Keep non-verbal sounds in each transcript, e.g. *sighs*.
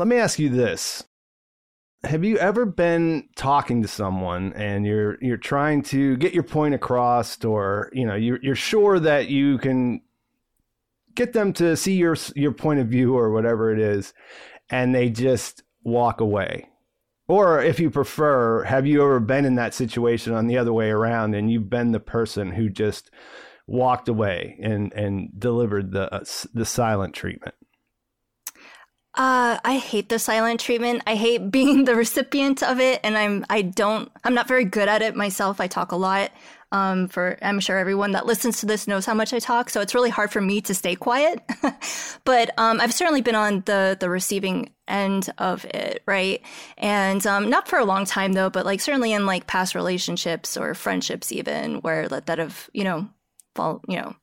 let me ask you this. Have you ever been talking to someone and you're you're trying to get your point across or you know you're you're sure that you can get them to see your your point of view or whatever it is and they just walk away? Or if you prefer, have you ever been in that situation on the other way around and you've been the person who just walked away and and delivered the uh, the silent treatment? Uh, I hate the silent treatment. I hate *laughs* being the recipient of it, and I'm I don't I'm not very good at it myself. I talk a lot. Um, for I'm sure everyone that listens to this knows how much I talk, so it's really hard for me to stay quiet. *laughs* but um, I've certainly been on the the receiving end of it, right? And um, not for a long time though, but like certainly in like past relationships or friendships, even where that, that have you know, fall you know,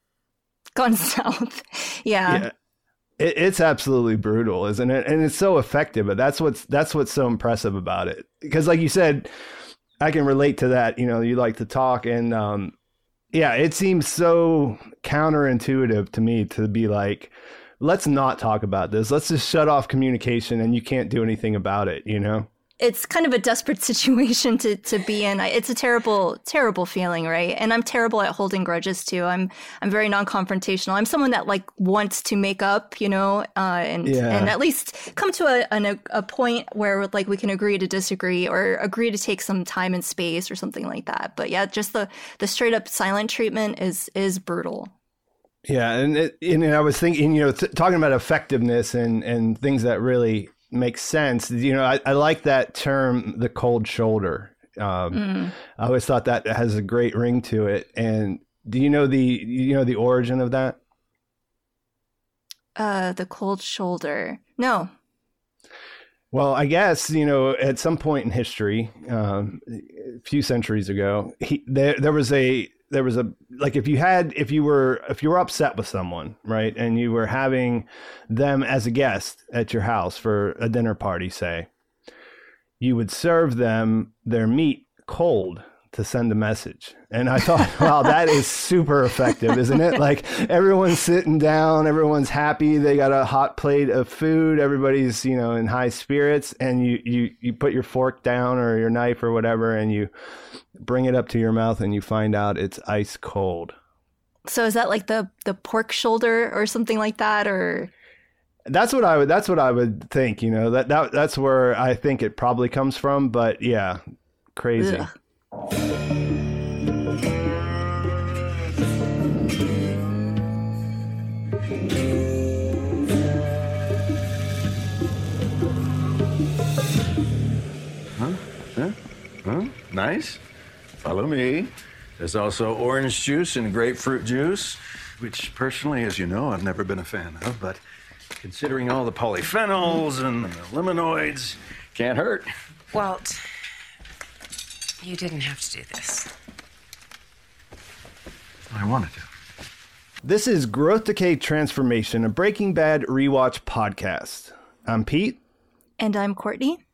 gone *laughs* south. yeah. yeah it, it's absolutely brutal, isn't it? And it's so effective. But that's what's that's what's so impressive about it. Because, like you said, I can relate to that. You know, you like to talk, and um, yeah, it seems so counterintuitive to me to be like, let's not talk about this. Let's just shut off communication, and you can't do anything about it. You know? It's kind of a desperate *laughs* situation to, to be in. It's a terrible, terrible feeling, right? And I'm terrible at holding grudges too. I'm I'm very non-confrontational. I'm someone that like wants to make up, you know, uh, and yeah. and at least come to a, a a point where like we can agree to disagree or agree to take some time and space or something like that. But yeah, just the the straight up silent treatment is is brutal. Yeah, and it, and I was thinking, you know, th- talking about effectiveness and and things that really makes sense. You know, I, I like that term, the cold shoulder. Um, mm. I always thought that has a great ring to it. And do you know the you know the origin of that? Uh, the cold shoulder. No. Well, I guess you know at some point in history, um, a few centuries ago, he, there there was a there was a like if you had if you were if you were upset with someone right and you were having them as a guest at your house for a dinner party say you would serve them their meat cold to send a message. And I thought, *laughs* wow, that is super effective, isn't it? Like everyone's sitting down, everyone's happy, they got a hot plate of food, everybody's, you know, in high spirits, and you you you put your fork down or your knife or whatever and you bring it up to your mouth and you find out it's ice cold. So is that like the the pork shoulder or something like that or that's what I would that's what I would think, you know. That that that's where I think it probably comes from, but yeah, crazy. Ugh. Huh? Huh? Huh? Nice. Follow me. There's also orange juice and grapefruit juice, which personally, as you know, I've never been a fan of, but considering all the polyphenols and the limonoids, can't hurt. Walt, you didn't have to do this. I wanted to. This is Growth Decay Transformation, a Breaking Bad rewatch podcast. I'm Pete. And I'm Courtney.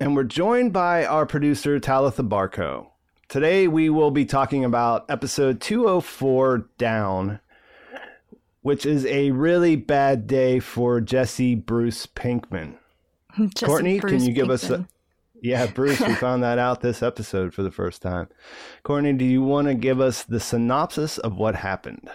And we're joined by our producer, Talitha Barco. Today we will be talking about episode 204 Down, which is a really bad day for Jesse Bruce Pinkman. *laughs* Jesse Courtney, Bruce can you give Pinkman. us a yeah, Bruce, we found that out this episode for the first time. Courtney, do you want to give us the synopsis of what happened?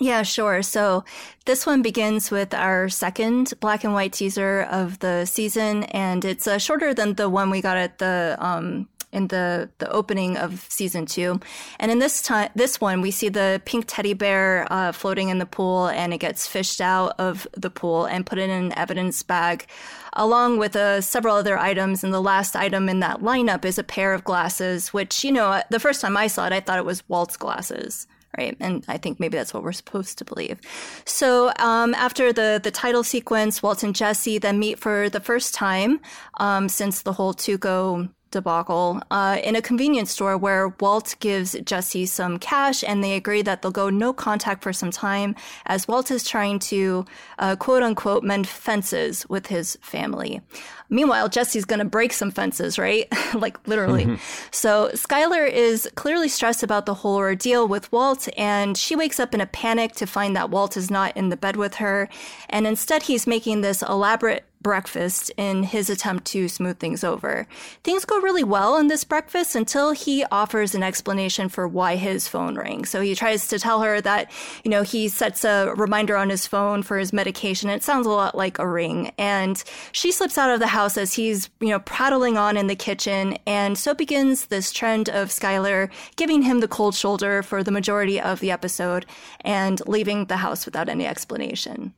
Yeah, sure. So this one begins with our second black and white teaser of the season, and it's uh, shorter than the one we got at the um, in the the opening of season two. And in this time, this one, we see the pink teddy bear uh, floating in the pool, and it gets fished out of the pool and put in an evidence bag along with uh, several other items. And the last item in that lineup is a pair of glasses, which, you know, the first time I saw it, I thought it was Walt's glasses. Right, and I think maybe that's what we're supposed to believe. So um, after the the title sequence, Walt and Jesse then meet for the first time um, since the whole Tuco debacle uh, in a convenience store where Walt gives Jesse some cash and they agree that they'll go no contact for some time as Walt is trying to uh, quote unquote mend fences with his family. Meanwhile, Jesse's going to break some fences, right? *laughs* like literally. Mm-hmm. So Skyler is clearly stressed about the whole ordeal with Walt and she wakes up in a panic to find that Walt is not in the bed with her. And instead, he's making this elaborate breakfast in his attempt to smooth things over. Things go really well in this breakfast until he offers an explanation for why his phone rang. So he tries to tell her that, you know, he sets a reminder on his phone for his medication. It sounds a lot like a ring. And she slips out of the house as he's, you know, prattling on in the kitchen. And so begins this trend of Skyler giving him the cold shoulder for the majority of the episode and leaving the house without any explanation.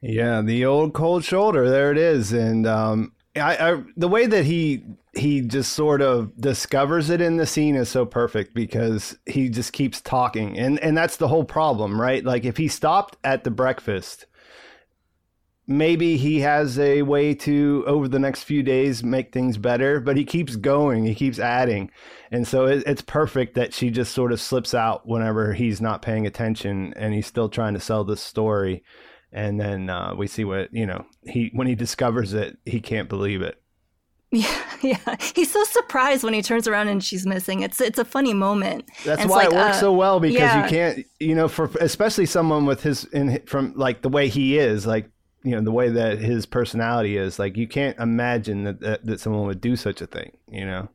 Yeah, the old cold shoulder. There it is, and um, I, I, the way that he he just sort of discovers it in the scene is so perfect because he just keeps talking, and and that's the whole problem, right? Like if he stopped at the breakfast, maybe he has a way to over the next few days make things better, but he keeps going, he keeps adding, and so it, it's perfect that she just sort of slips out whenever he's not paying attention, and he's still trying to sell this story and then uh, we see what you know he when he discovers it he can't believe it. *laughs* Yeah yeah. He's so surprised when he turns around and she's missing. It's it's a funny moment. That's why like, it works uh, so well because yeah. you can't you know for especially someone with his in from like the way he is like you know the way that his personality is like you can't imagine that that, that someone would do such a thing you know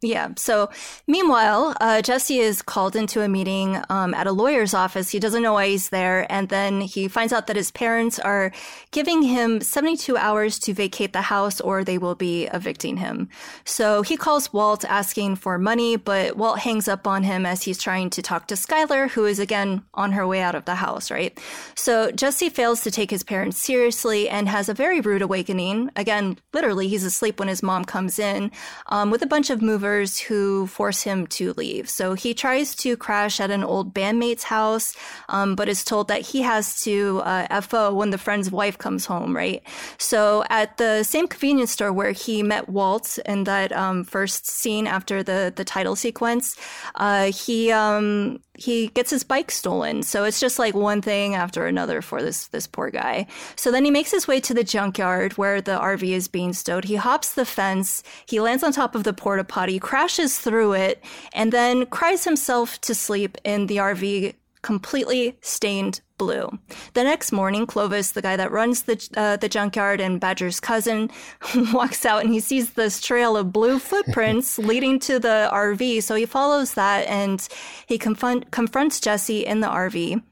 yeah. So, meanwhile, uh, Jesse is called into a meeting um, at a lawyer's office. He doesn't know why he's there. And then he finds out that his parents are giving him 72 hours to vacate the house or they will be evicting him. So he calls Walt asking for money, but Walt hangs up on him as he's trying to talk to Skyler, who is again on her way out of the house, right? So Jesse fails to take his parents seriously and has a very rude awakening. Again, literally, he's asleep when his mom comes in um, with a bunch of movers who force him to leave. So he tries to crash at an old bandmate's house, um, but is told that he has to uh, FO when the friend's wife comes home, right? So at the same convenience store where he met Walt in that um, first scene after the, the title sequence, uh, he um, he gets his bike stolen. So it's just like one thing after another for this this poor guy. So then he makes his way to the junkyard where the RV is being stowed. He hops the fence, he lands on top of the porta potty, crashes through it, and then cries himself to sleep in the RV completely stained blue. The next morning, Clovis, the guy that runs the uh, the junkyard and Badger's cousin, *laughs* walks out and he sees this trail of blue *laughs* footprints leading to the RV. So he follows that and he confront, confronts Jesse in the RV.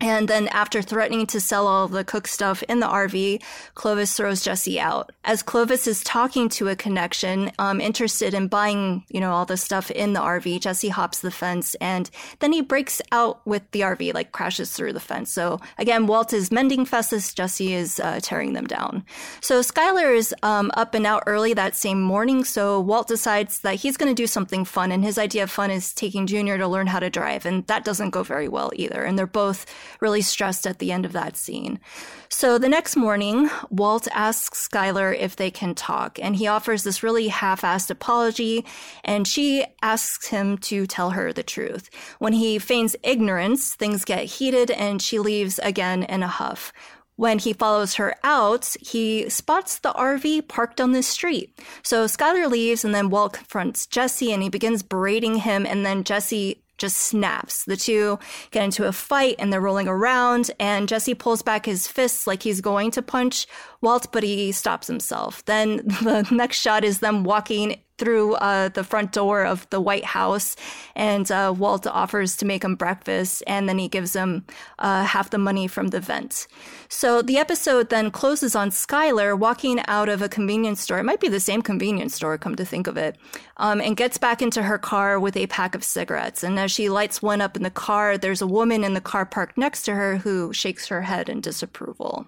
And then, after threatening to sell all the cook stuff in the RV, Clovis throws Jesse out. As Clovis is talking to a connection, um, interested in buying, you know, all the stuff in the RV, Jesse hops the fence and then he breaks out with the RV, like crashes through the fence. So again, Walt is mending fences, Jesse is uh, tearing them down. So Skyler is um, up and out early that same morning. So Walt decides that he's going to do something fun, and his idea of fun is taking Junior to learn how to drive, and that doesn't go very well either. And they're both really stressed at the end of that scene. So the next morning, Walt asks Skyler if they can talk, and he offers this really half assed apology, and she asks him to tell her the truth. When he feigns ignorance, things get heated, and she leaves again in a huff. When he follows her out, he spots the RV parked on the street. So Skyler leaves, and then Walt confronts Jesse and he begins berating him. And then Jesse just snaps. The two get into a fight and they're rolling around, and Jesse pulls back his fists like he's going to punch Walt, but he stops himself. Then *laughs* the next shot is them walking through uh, the front door of the White House, and uh, Walt offers to make him breakfast, and then he gives him uh, half the money from the vent. So the episode then closes on Skyler walking out of a convenience store. It might be the same convenience store, come to think of it, um, and gets back into her car with a pack of cigarettes. And as she lights one up in the car, there's a woman in the car parked next to her who shakes her head in disapproval.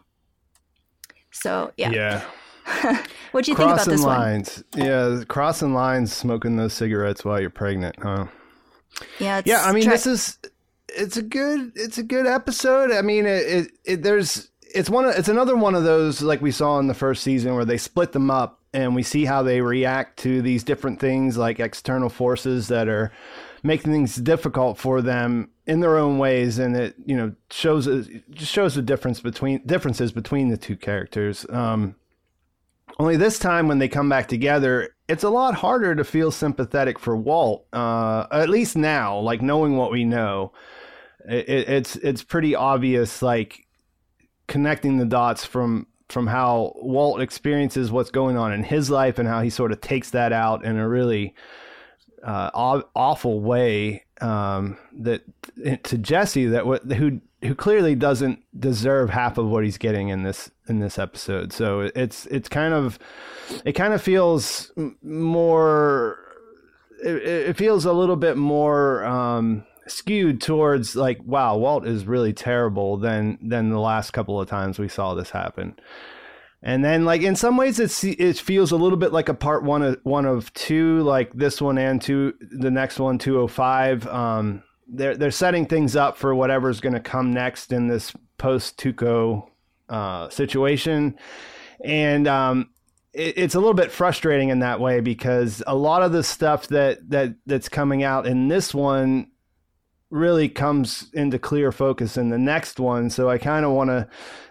So yeah. Yeah. *laughs* what do you think about this lines. one? Yeah, crossing lines, smoking those cigarettes while you're pregnant, huh? Yeah, yeah. I mean, tra- this is it's a good it's a good episode. I mean, it, it, it there's it's one of, it's another one of those like we saw in the first season where they split them up and we see how they react to these different things like external forces that are making things difficult for them in their own ways and it you know shows just shows the difference between differences between the two characters um, only this time, when they come back together, it's a lot harder to feel sympathetic for Walt. Uh, at least now, like knowing what we know, it, it's it's pretty obvious. Like connecting the dots from from how Walt experiences what's going on in his life and how he sort of takes that out in a really uh, aw- awful way um, that to Jesse that what who who clearly doesn't deserve half of what he's getting in this in this episode. So it's it's kind of it kind of feels more it, it feels a little bit more um, skewed towards like wow Walt is really terrible than than the last couple of times we saw this happen. And then, like in some ways, it's it feels a little bit like a part one of one of two, like this one and two, the next one, two oh five. Um, they're they're setting things up for whatever's going to come next in this post Tuco uh, situation, and um, it, it's a little bit frustrating in that way because a lot of the stuff that that that's coming out in this one really comes into clear focus in the next one. So I kind of want to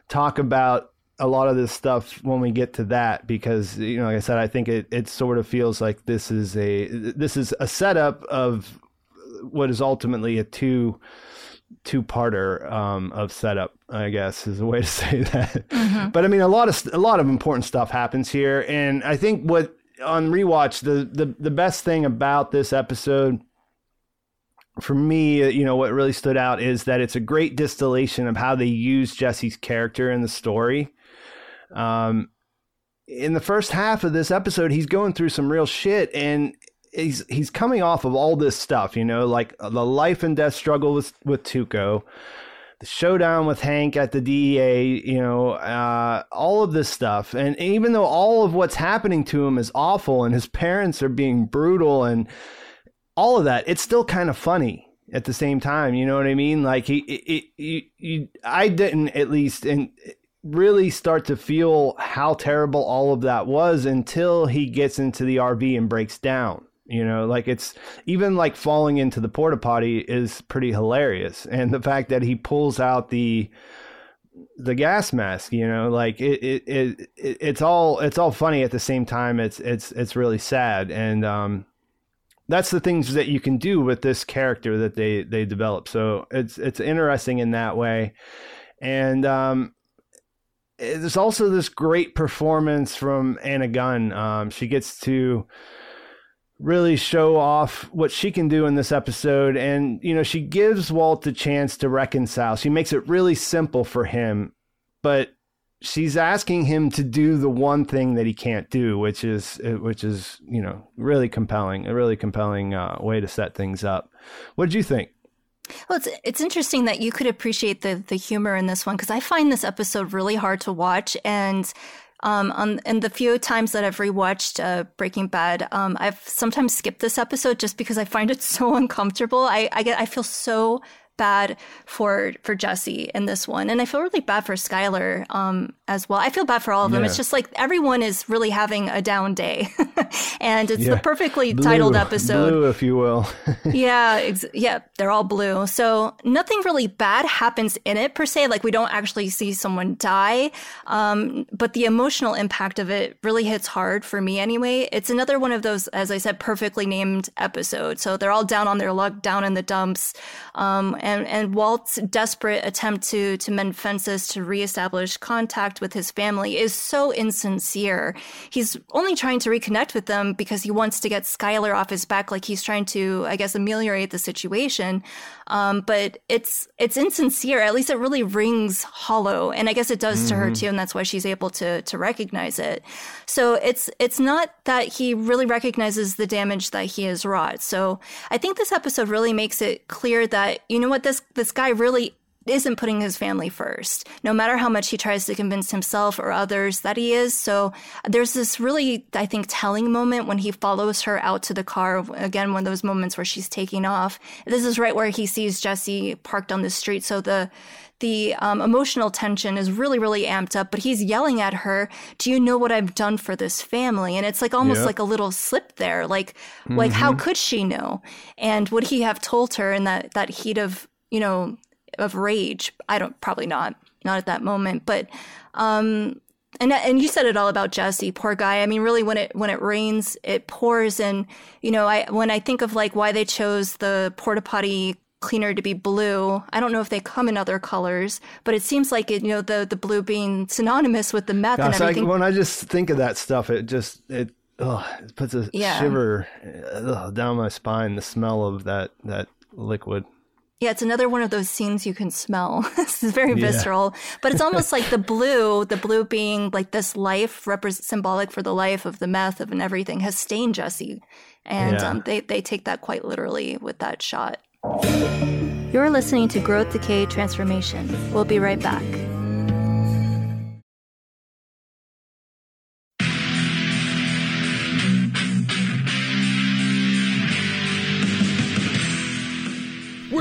talk about a lot of this stuff when we get to that because you know like I said I think it it sort of feels like this is a this is a setup of what is ultimately a two two parter um, of setup I guess is a way to *laughs* say that mm-hmm. but I mean a lot of a lot of important stuff happens here and I think what on rewatch the the the best thing about this episode for me, you know, what really stood out is that it's a great distillation of how they use Jesse's character in the story. Um, in the first half of this episode, he's going through some real shit, and he's he's coming off of all this stuff, you know, like the life and death struggle with with Tuco, the showdown with Hank at the DEA, you know, uh, all of this stuff, and even though all of what's happening to him is awful, and his parents are being brutal, and all of that, it's still kind of funny at the same time. You know what I mean? Like he, it, it, you, I didn't at least and really start to feel how terrible all of that was until he gets into the RV and breaks down. You know, like it's even like falling into the porta potty is pretty hilarious, and the fact that he pulls out the the gas mask you know like it, it it it's all it's all funny at the same time it's it's it's really sad and um that's the things that you can do with this character that they they develop. So it's it's interesting in that way, and um, there's also this great performance from Anna Gunn. Um, she gets to really show off what she can do in this episode, and you know she gives Walt the chance to reconcile. She makes it really simple for him, but she's asking him to do the one thing that he can't do, which is which is you know really compelling, a really compelling uh, way to set things up. What did you think? Well, it's it's interesting that you could appreciate the the humor in this one because I find this episode really hard to watch and. Um, on, and the few times that I've rewatched uh, Breaking Bad, um, I've sometimes skipped this episode just because I find it *laughs* so uncomfortable. I, I get I feel so bad for for Jesse in this one, and I feel really bad for Skyler um, as well. I feel bad for all of them. Yeah. It's just like everyone is really having a down day, *laughs* and it's yeah. the perfectly blue, titled *laughs* episode, blue, if you will. *laughs* yeah, ex- yeah, they're all blue. So nothing really bad happens in it per se. Like we don't actually see someone die, um, but the emotional impact of it really hits hard for me anyway. It's another one of those, as I said, perfectly named episodes. So they're all down on their luck, down in the dumps. Um, and, and Walt's desperate attempt to, to mend fences to reestablish contact with his family is so insincere. He's only trying to reconnect with them because he wants to get Skyler off his back, like he's trying to, I guess, ameliorate the situation. Um, but it's it's insincere. At least it really rings hollow, and I guess it does mm-hmm. to her mm-hmm. too, and that's why she's able to to recognize it. So it's it's not that he really recognizes the damage that he has wrought. So I think this episode really makes it clear that you know what this this guy really isn't putting his family first, no matter how much he tries to convince himself or others that he is. So there's this really, I think, telling moment when he follows her out to the car. Again, one of those moments where she's taking off. This is right where he sees Jesse parked on the street. So the the um, emotional tension is really, really amped up, but he's yelling at her, Do you know what I've done for this family? And it's like almost yep. like a little slip there. Like, mm-hmm. like how could she know? And would he have told her in that, that heat of, you know, of rage. I don't probably not not at that moment, but um, and and you said it all about Jesse, poor guy. I mean, really, when it when it rains, it pours, and you know, I when I think of like why they chose the porta potty cleaner to be blue. I don't know if they come in other colors, but it seems like it, you know, the, the blue being synonymous with the meth Gosh, and I, everything. when I just think of that stuff, it just it, ugh, it puts a Yeah. shiver down my spine. The smell of that that liquid. Yeah, it's another one of those scenes you can smell. *laughs* this is very Yeah. visceral, but it's almost like the blue, the blue being like this life, repre- symbolic for the life of the meth of and everything, has stained Jesse, and Yeah. um, they they take that quite literally with that shot. You're listening to Growth, Decay, Transformation. We'll be right back.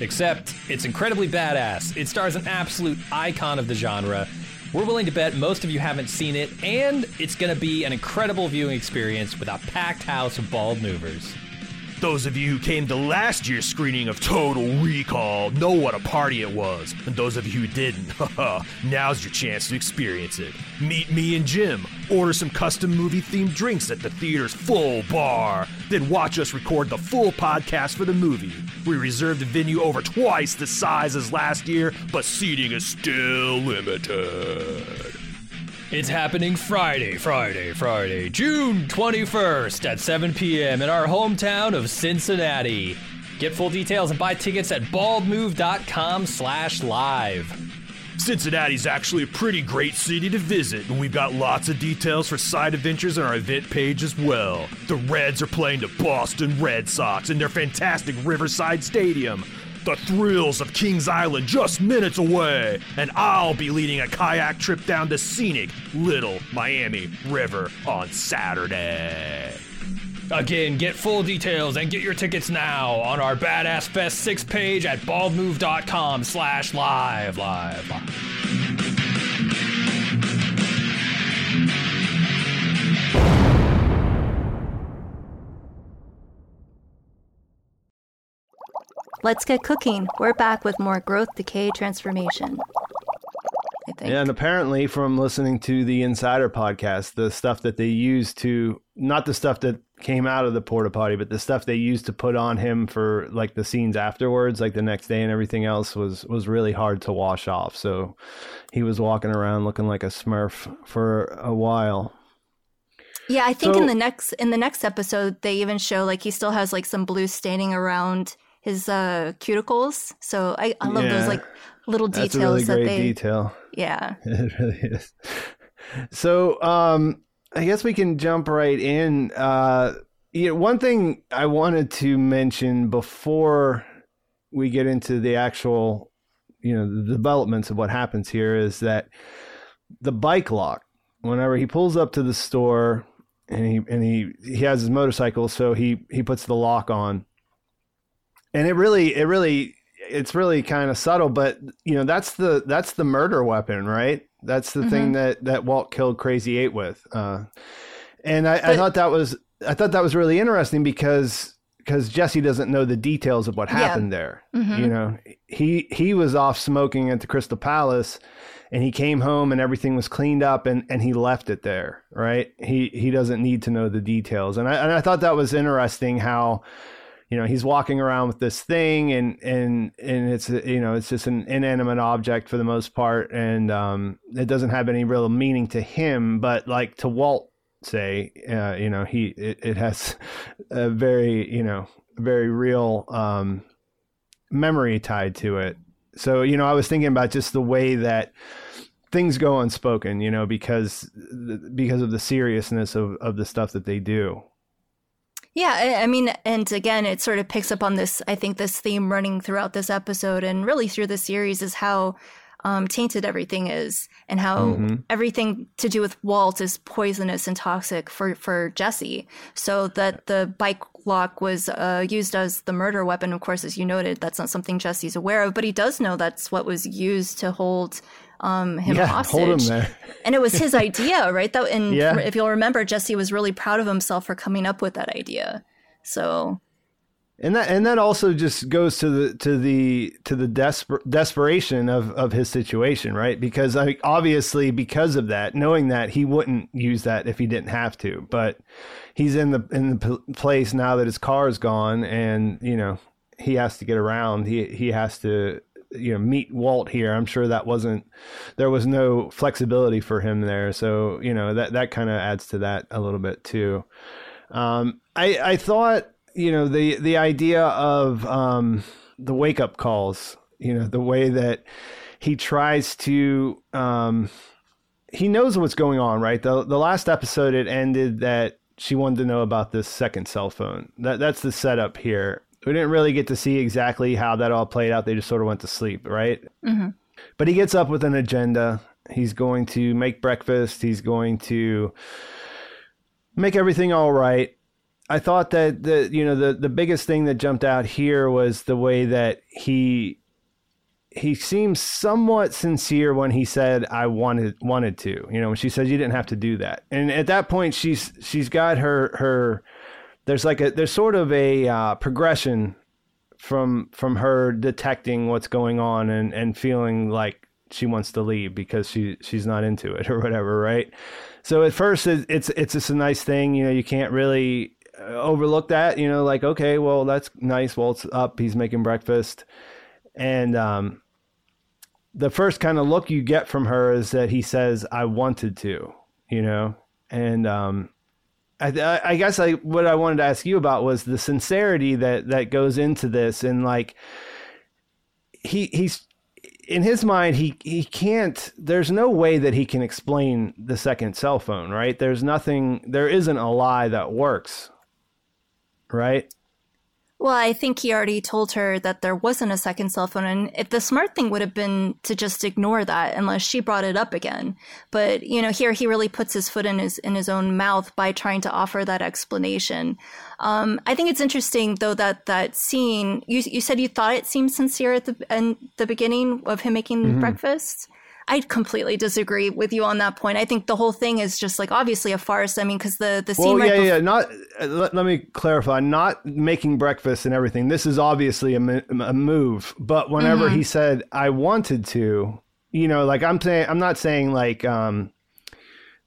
except it's incredibly badass. It stars an absolute icon of the genre. We're willing to bet most of you haven't seen it, and it's going to be an incredible viewing experience with a packed house of bald movers. Those of you who came to last year's screening of Total Recall know what a party it was, and those of you who didn't, *laughs* now's your chance to experience it. Meet me and Jim, order some custom movie themed drinks at the theater's full bar, then watch us record the full podcast for the movie. We reserved the venue over twice the size as last year, but seating is still limited. It's happening Friday, Friday, Friday, June 21st at 7 p.m. in our hometown of Cincinnati. Get full details and buy tickets at baldmove.com slash live. Cincinnati's actually a pretty great city to visit, and we've got lots of details for side adventures on our event page as well. The Reds are playing the Boston Red Sox in their fantastic Riverside Stadium. The thrills of Kings Island just minutes away, and I'll be leading a kayak trip down the scenic Little Miami River on Saturday. Again, get full details and get your tickets now on our Badass Fest 6 page at baldmove.com slash live, live, live. Let's get cooking. We're back with more growth, decay, transformation. I think. Yeah, and apparently from listening to the Insider podcast, the stuff that they use to not the stuff that came out of the porta potty, but the stuff they used to put on him for like the scenes afterwards, like the next day and everything else was was really hard to wash off. So he was walking around looking like a smurf for a while. Yeah, I think So- in the next in the next episode they even show like he still has like some blue staining around his uh cuticles. So I, I love Yeah. those like little That's a details really that great they detail. yeah. *laughs* It really is. So, um, I guess we can jump right in. Uh, you know, one thing I wanted to mention before we get into the actual, you know, the developments of what happens here is that the bike lock. Whenever he pulls up to the store and he and he he has his motorcycle, so he he puts the lock on, and it really it really it's really kind of subtle, but you know that's the that's the murder weapon, right? That's the thing that that Walt killed Crazy Eight with. Uh, and I, I thought that was I thought that was really interesting because because Jesse doesn't know the details of what Yeah. happened there. Mhm. You know, he he was off smoking at the Crystal Palace, and he came home and everything was cleaned up and, and he left it there. Right? He he doesn't need to know the details. And I and I thought that was interesting how you know he's walking around with this thing and and and it's you know it's just an inanimate object for the most part. And um it doesn't have any real meaning to him but like to walt say uh, you know he it, it has a very you know very real um memory tied to it. So you know i was thinking about just the way that things go unspoken you know because because of the seriousness of of the stuff that they do Yeah, I, I mean, and again, it sort of picks up on this. I think this theme running throughout this episode and really through the series is how um, tainted everything is and how everything to do with Walt is poisonous and toxic for, for Jesse. So that the bike lock was uh, used as the murder weapon, of course, as you noted, that's not something Jesse's aware of, but he does know that's what was used to hold um, him Yeah, hostage. him. And it was his *laughs* idea, right? That, and Yeah. if you'll remember, Jesse was really proud of himself for coming up with that idea. So And that and that also just goes to the to the to the desper- desperation of of his situation, right? Because I mean, obviously because of that, knowing that he wouldn't use that if he didn't have to, but he's in the in the p- place now that his car is gone, and you know he has to get around. He he has to you know meet Walt here. I'm sure that wasn't there was no flexibility for him there, so you know that that kind of adds to that a little bit too. Um, I I thought you know the the idea of um, the wake up calls. You know the way that he tries to. Um, he knows what's going on, right? The the last episode it ended that she wanted to know about this second cell phone. That that's the setup here. We didn't really get to see exactly how that all played out. They just sort of went to sleep, right? Mm-hmm. But he gets up with an agenda. He's going to make breakfast. He's going to make everything all right. I thought that the you know the the biggest thing that jumped out here was the way that he he seems somewhat sincere when he said I wanted wanted to. You know, when she said you didn't have to do that. And at that point she's she's got her her there's like a there's sort of a uh, progression from from her detecting what's going on and and feeling like she wants to leave because she she's not into it *laughs* or whatever, right? So at first it, it's it's just a nice thing, you know, you can't really uh, overlook that, you know, like okay, well that's nice. Walt's up, he's making breakfast, and um, the first kind of look you get from her is that he says, "I wanted to," you know, and um, I, I guess I what I wanted to ask you about was the sincerity that that goes into this, and like he he's in his mind he he can't. There's no way that he can explain the second cell phone, right? There's nothing. There isn't a lie that works, right? Well, I think he already told her that there wasn't a second cell phone, and if the smart thing would have been to just ignore that unless she brought it up again. But you know, here he really puts his foot in his in his own mouth by trying to offer that explanation. Um, I think it's interesting though that that scene. You you said you thought it seemed sincere at the in the beginning of him making breakfast. I completely disagree with you on that point. I think the whole thing is just like obviously a farce. I mean, because the the scene Well, right yeah, before yeah. Not. uh, Let, let me clarify. Not making breakfast and everything. This is obviously a, a move. But whenever Mm-hmm. he said I wanted to, you know, like I'm saying, I'm not saying like um,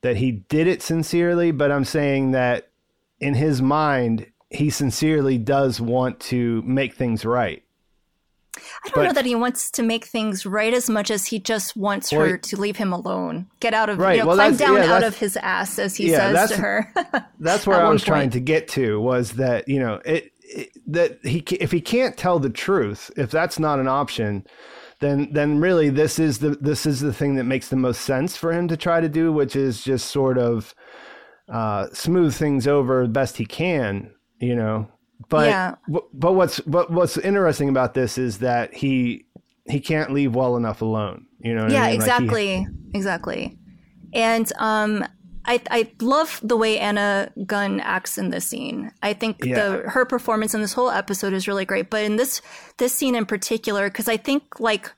that he did it sincerely, but I'm saying that in his mind, he sincerely does want to make things right. I don't know that he wants to make things right as much as he just wants her to leave him alone. Get out of, Right, you know, well, climb down yeah, out of his ass, as he Yeah, says that's- to her. *laughs* That's where I was trying to get to was that you know it, it that he if he can't tell the truth if that's not an option then then really this is the this is the thing that makes the most sense for him to try to do which is just sort of uh, smooth things over the best he can you know but Yeah. but what's but what's interesting about this is that he he can't leave well enough alone you know what I yeah, mean? Like, he- exactly, exactly. And um, I I love the way Anna Gunn acts in this scene. I think Yeah. the her performance in this whole episode is really great, but in this this scene in particular, because I think like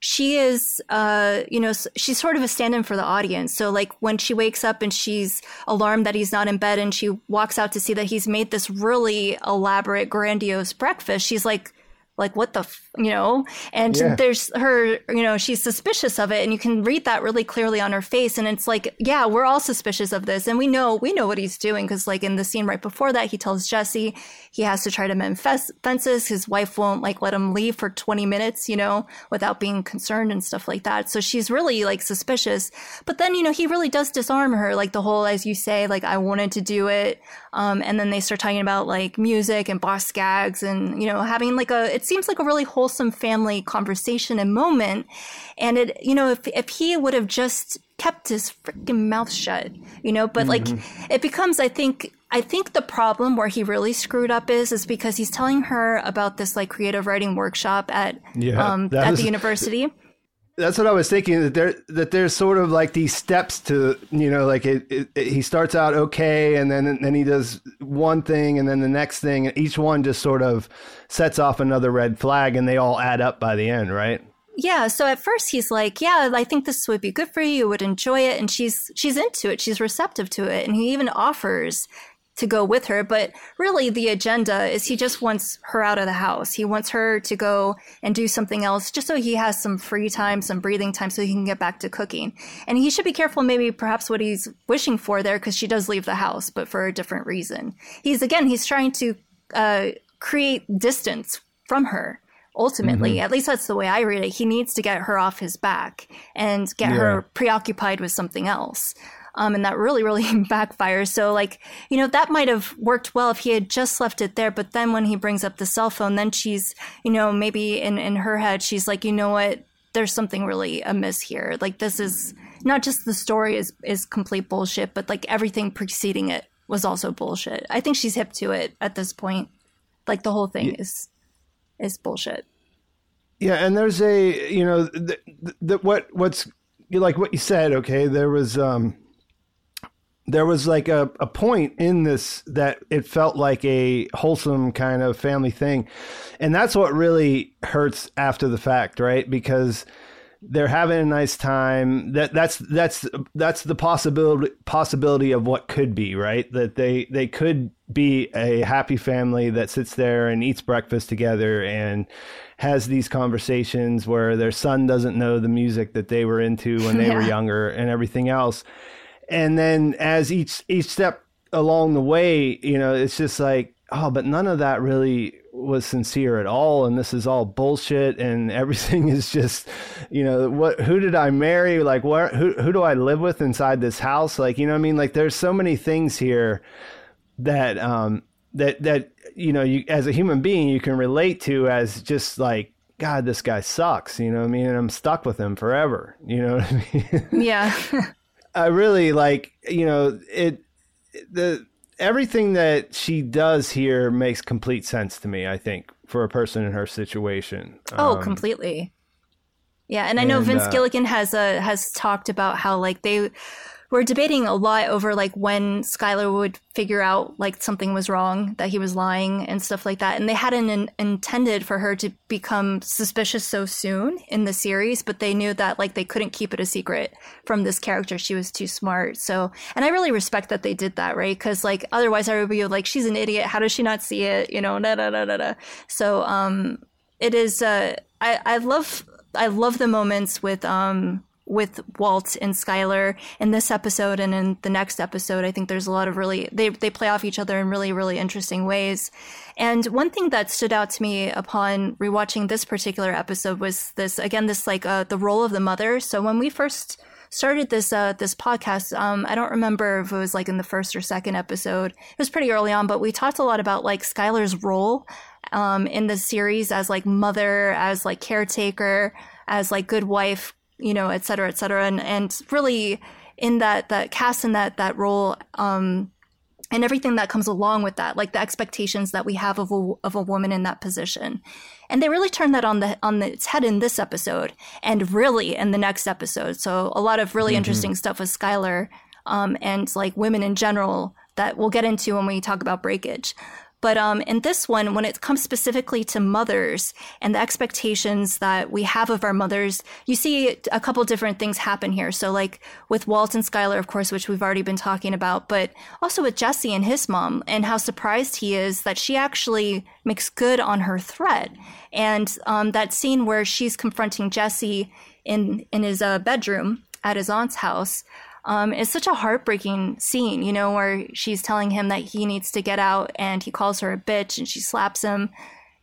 she is uh you know she's sort of a stand-in for the audience. So like when she wakes up and she's alarmed that he's not in bed and she walks out to see that he's made this really elaborate grandiose breakfast she's like like what the f-? you know and Yeah. there's her you know she's suspicious of it and you can read that really clearly on her face and it's like yeah we're all suspicious of this and we know we know what he's doing because like in the scene right before that he tells jesse he has to try to mend fes- fences his wife won't like let him leave for 20 minutes you know without being concerned and stuff like that so she's really like suspicious but then you know he really does disarm her like the whole as you say like i wanted to do it um, and then they start talking about like music and Boz Scaggs and you know having like a it seems like a really wholesome family conversation and moment. And it you know if if he would have just kept his freaking mouth shut you know but like it becomes i think i think the problem where he really screwed up is is because he's telling her about this like creative writing workshop at Yeah, um at is- the university that's what I was thinking that there that there's sort of like these steps to you know like it, it, it, he starts out okay and then and then he does one thing and then the next thing and each one just sort of sets off another red flag and they all add up by the end right? Yeah so at first he's like yeah i think this would be good for you you would enjoy it and she's she's into it she's receptive to it and he even offers to go with her. But really, the agenda is he just wants her out of the house. He wants her to go and do something else just so he has some free time, some breathing time so he can get back to cooking. And he should be careful, maybe perhaps what he's wishing for there, because she does leave the house, but for a different reason. He's, again, he's trying to uh, create distance from her ultimately mm-hmm. at least that's the way i read it he needs to get her off his back and get yeah. her preoccupied with something else um, and that really, really *laughs* backfires. So, like, you know, that might have worked well if he had just left it there. But then when he brings up the cell phone, then she's, you know, maybe in, in her head, she's like, you know what? There's something really amiss here. Like, this is not just the story is, is complete bullshit, but like everything preceding it was also bullshit. I think she's hip to it at this point. Like, the whole thing yeah. is is bullshit. Yeah, and there's a you know the, the, what what's like what you said. Okay, there was um there was like a, a point in this that it felt like a wholesome kind of family thing. And that's what really hurts after the fact, right? Because they're having a nice time. That that's that's that's the possibility possibility of what could be, right? That they they could be a happy family that sits there and eats breakfast together and has these conversations where their son doesn't know the music that they were into when they *laughs* yeah. were younger and everything else and then as each each step along the way, you know, it's just like, oh, but none of that really was sincere at all. And this is all bullshit. And *laughs* everything is just you know what who did i marry? Like where who who do i live with inside this house? Like you know i mean? Like there's so many things here that um that that you know you as a human being you can relate to as just like god this guy sucks. You know i mean? And i'm stuck with him forever. You know what i mean? Yeah *laughs* *laughs* I really like, you know, it the everything that she does here makes complete sense to me, I think, for a person in her situation. Oh, um, completely. Yeah, and I know and, Vince uh, Gilligan has uh, has talked about how like they we're debating a lot over like when Skyler would figure out like something was wrong, that he was lying and stuff like that. And they hadn't in- intended for her to become suspicious so soon in the series, but they knew that like they couldn't keep it a secret from this character. She was too smart. So, and I really respect that they did that, right? Because like otherwise I would be like, she's an idiot. How does she not see it? You know, da da da da da. So, um, it is. Uh, I I love I love the moments with um with Walt and Skyler in this episode and in the next episode. I think there's a lot of really they they play off each other in really really interesting ways. And one thing that stood out to me upon rewatching this particular episode was this again this like uh, the role of the mother. So when we first started this uh, this podcast, um, I don't remember if it was like in the first or second episode. It was pretty early on, but we talked a lot about like Skyler's role um, in the series as like mother, as like caretaker, as like good wife, you know, et cetera, et cetera. And, and really in that, that cast in that, that role, um, and everything that comes along with that, like the expectations that we have of a, of a woman in that position. And they really turn that on the on the, its head in this episode, and really in the next episode. So a lot of really mm-hmm. interesting stuff with Skyler, um, and like women in general that we'll get into when we talk about breakage. But um, in this one, when it comes specifically to mothers and the expectations that we have of our mothers, you see a couple different things happen here. So, like with Walt and Skyler, of course, which we've already been talking about, but also with Jesse and his mom, and how surprised he is that she actually makes good on her threat. And um, that scene where she's confronting Jesse in in his uh, bedroom at his aunt's house um, it's such a heartbreaking scene, you know, where she's telling him that he needs to get out and he calls her a bitch and she slaps him.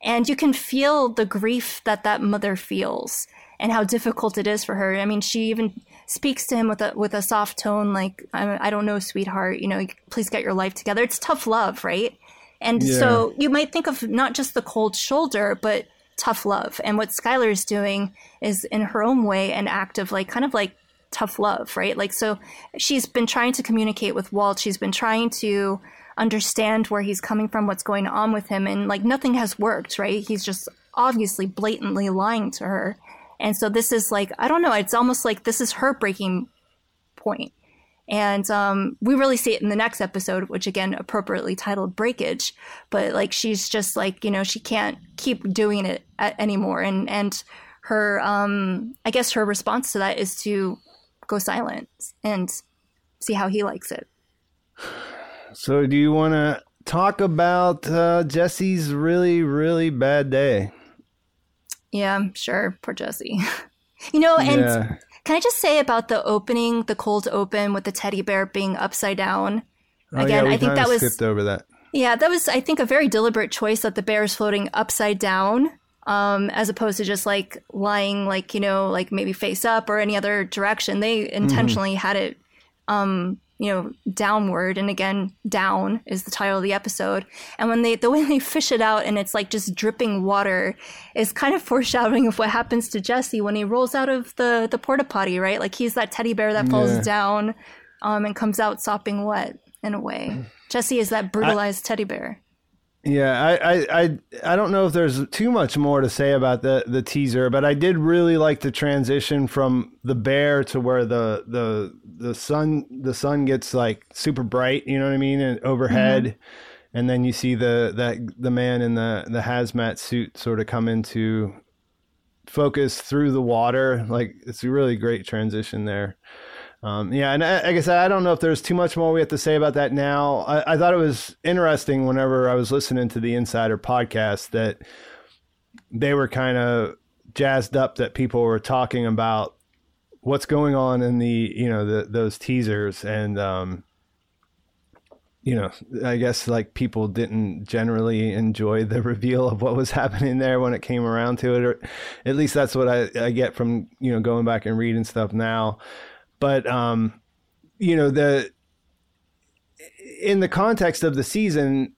And you can feel the grief that that mother feels and how difficult it is for her. I mean, she even speaks to him with a with a soft tone, like "I, I don't know, sweetheart. You know, please get your life together." It's tough love, right? And yeah. so you might think of not just the cold shoulder, but tough love. And what Skyler is doing is, in her own way, an act of like kind of like tough love, right? Like, so she's been trying to communicate with Walt. She's been trying to understand where he's coming from, what's going on with him. And like, nothing has worked, right? He's just obviously blatantly lying to her. And so this is like, I don't know, it's almost like this is her breaking point. And um, we really see it in the next episode, which again, appropriately titled Breakage. But like, she's just like, you know, she can't keep doing it anymore. And, and her, um, I guess her response to that is to go silent and see how he likes it. So, do you want to talk about uh, Jesse's really, really bad day? Yeah, sure. Poor Jesse. *laughs* you know, and Yeah. can I just say about the opening, the cold open with the teddy bear being upside down? Oh, yeah, Again, we I think that was skipped over that. yeah, that was I think a very deliberate choice that the bear is floating upside down, um, as opposed to just like lying like you know like maybe face up or any other direction. They intentionally had it, um, you know, downward, and again, down is the title of the episode. And when they the way they fish it out and it's like just dripping water is kind of *laughs* foreshadowing of what happens to Jesse when he rolls out of the the porta potty, right? Like he's that teddy bear that falls Yeah. down, um, and comes out sopping wet in a way. *clears throat* Jesse is that brutalized teddy bear. Yeah, I, I, I, I don't know if there's too much more to say about the, the teaser, but I did really like the transition from the bear to where the the the sun the sun gets like super bright, you know what I mean, and overhead, mm-hmm. and then you see the that the man in the the hazmat suit sort of come into focus through the water. Like it's a really great transition there. Um, yeah, and I, like I said, I don't know if there's too much more we have to say about that now. I, I thought it was interesting whenever I was listening to the Insider podcast that they were kind of jazzed up that people were talking about what's going on in the you know the, those teasers and um, you know I guess like people didn't generally enjoy the *laughs* reveal of what was happening there when it came around to it, or at least that's what I, I get from you know going back and reading stuff now but um you know the in the context of the season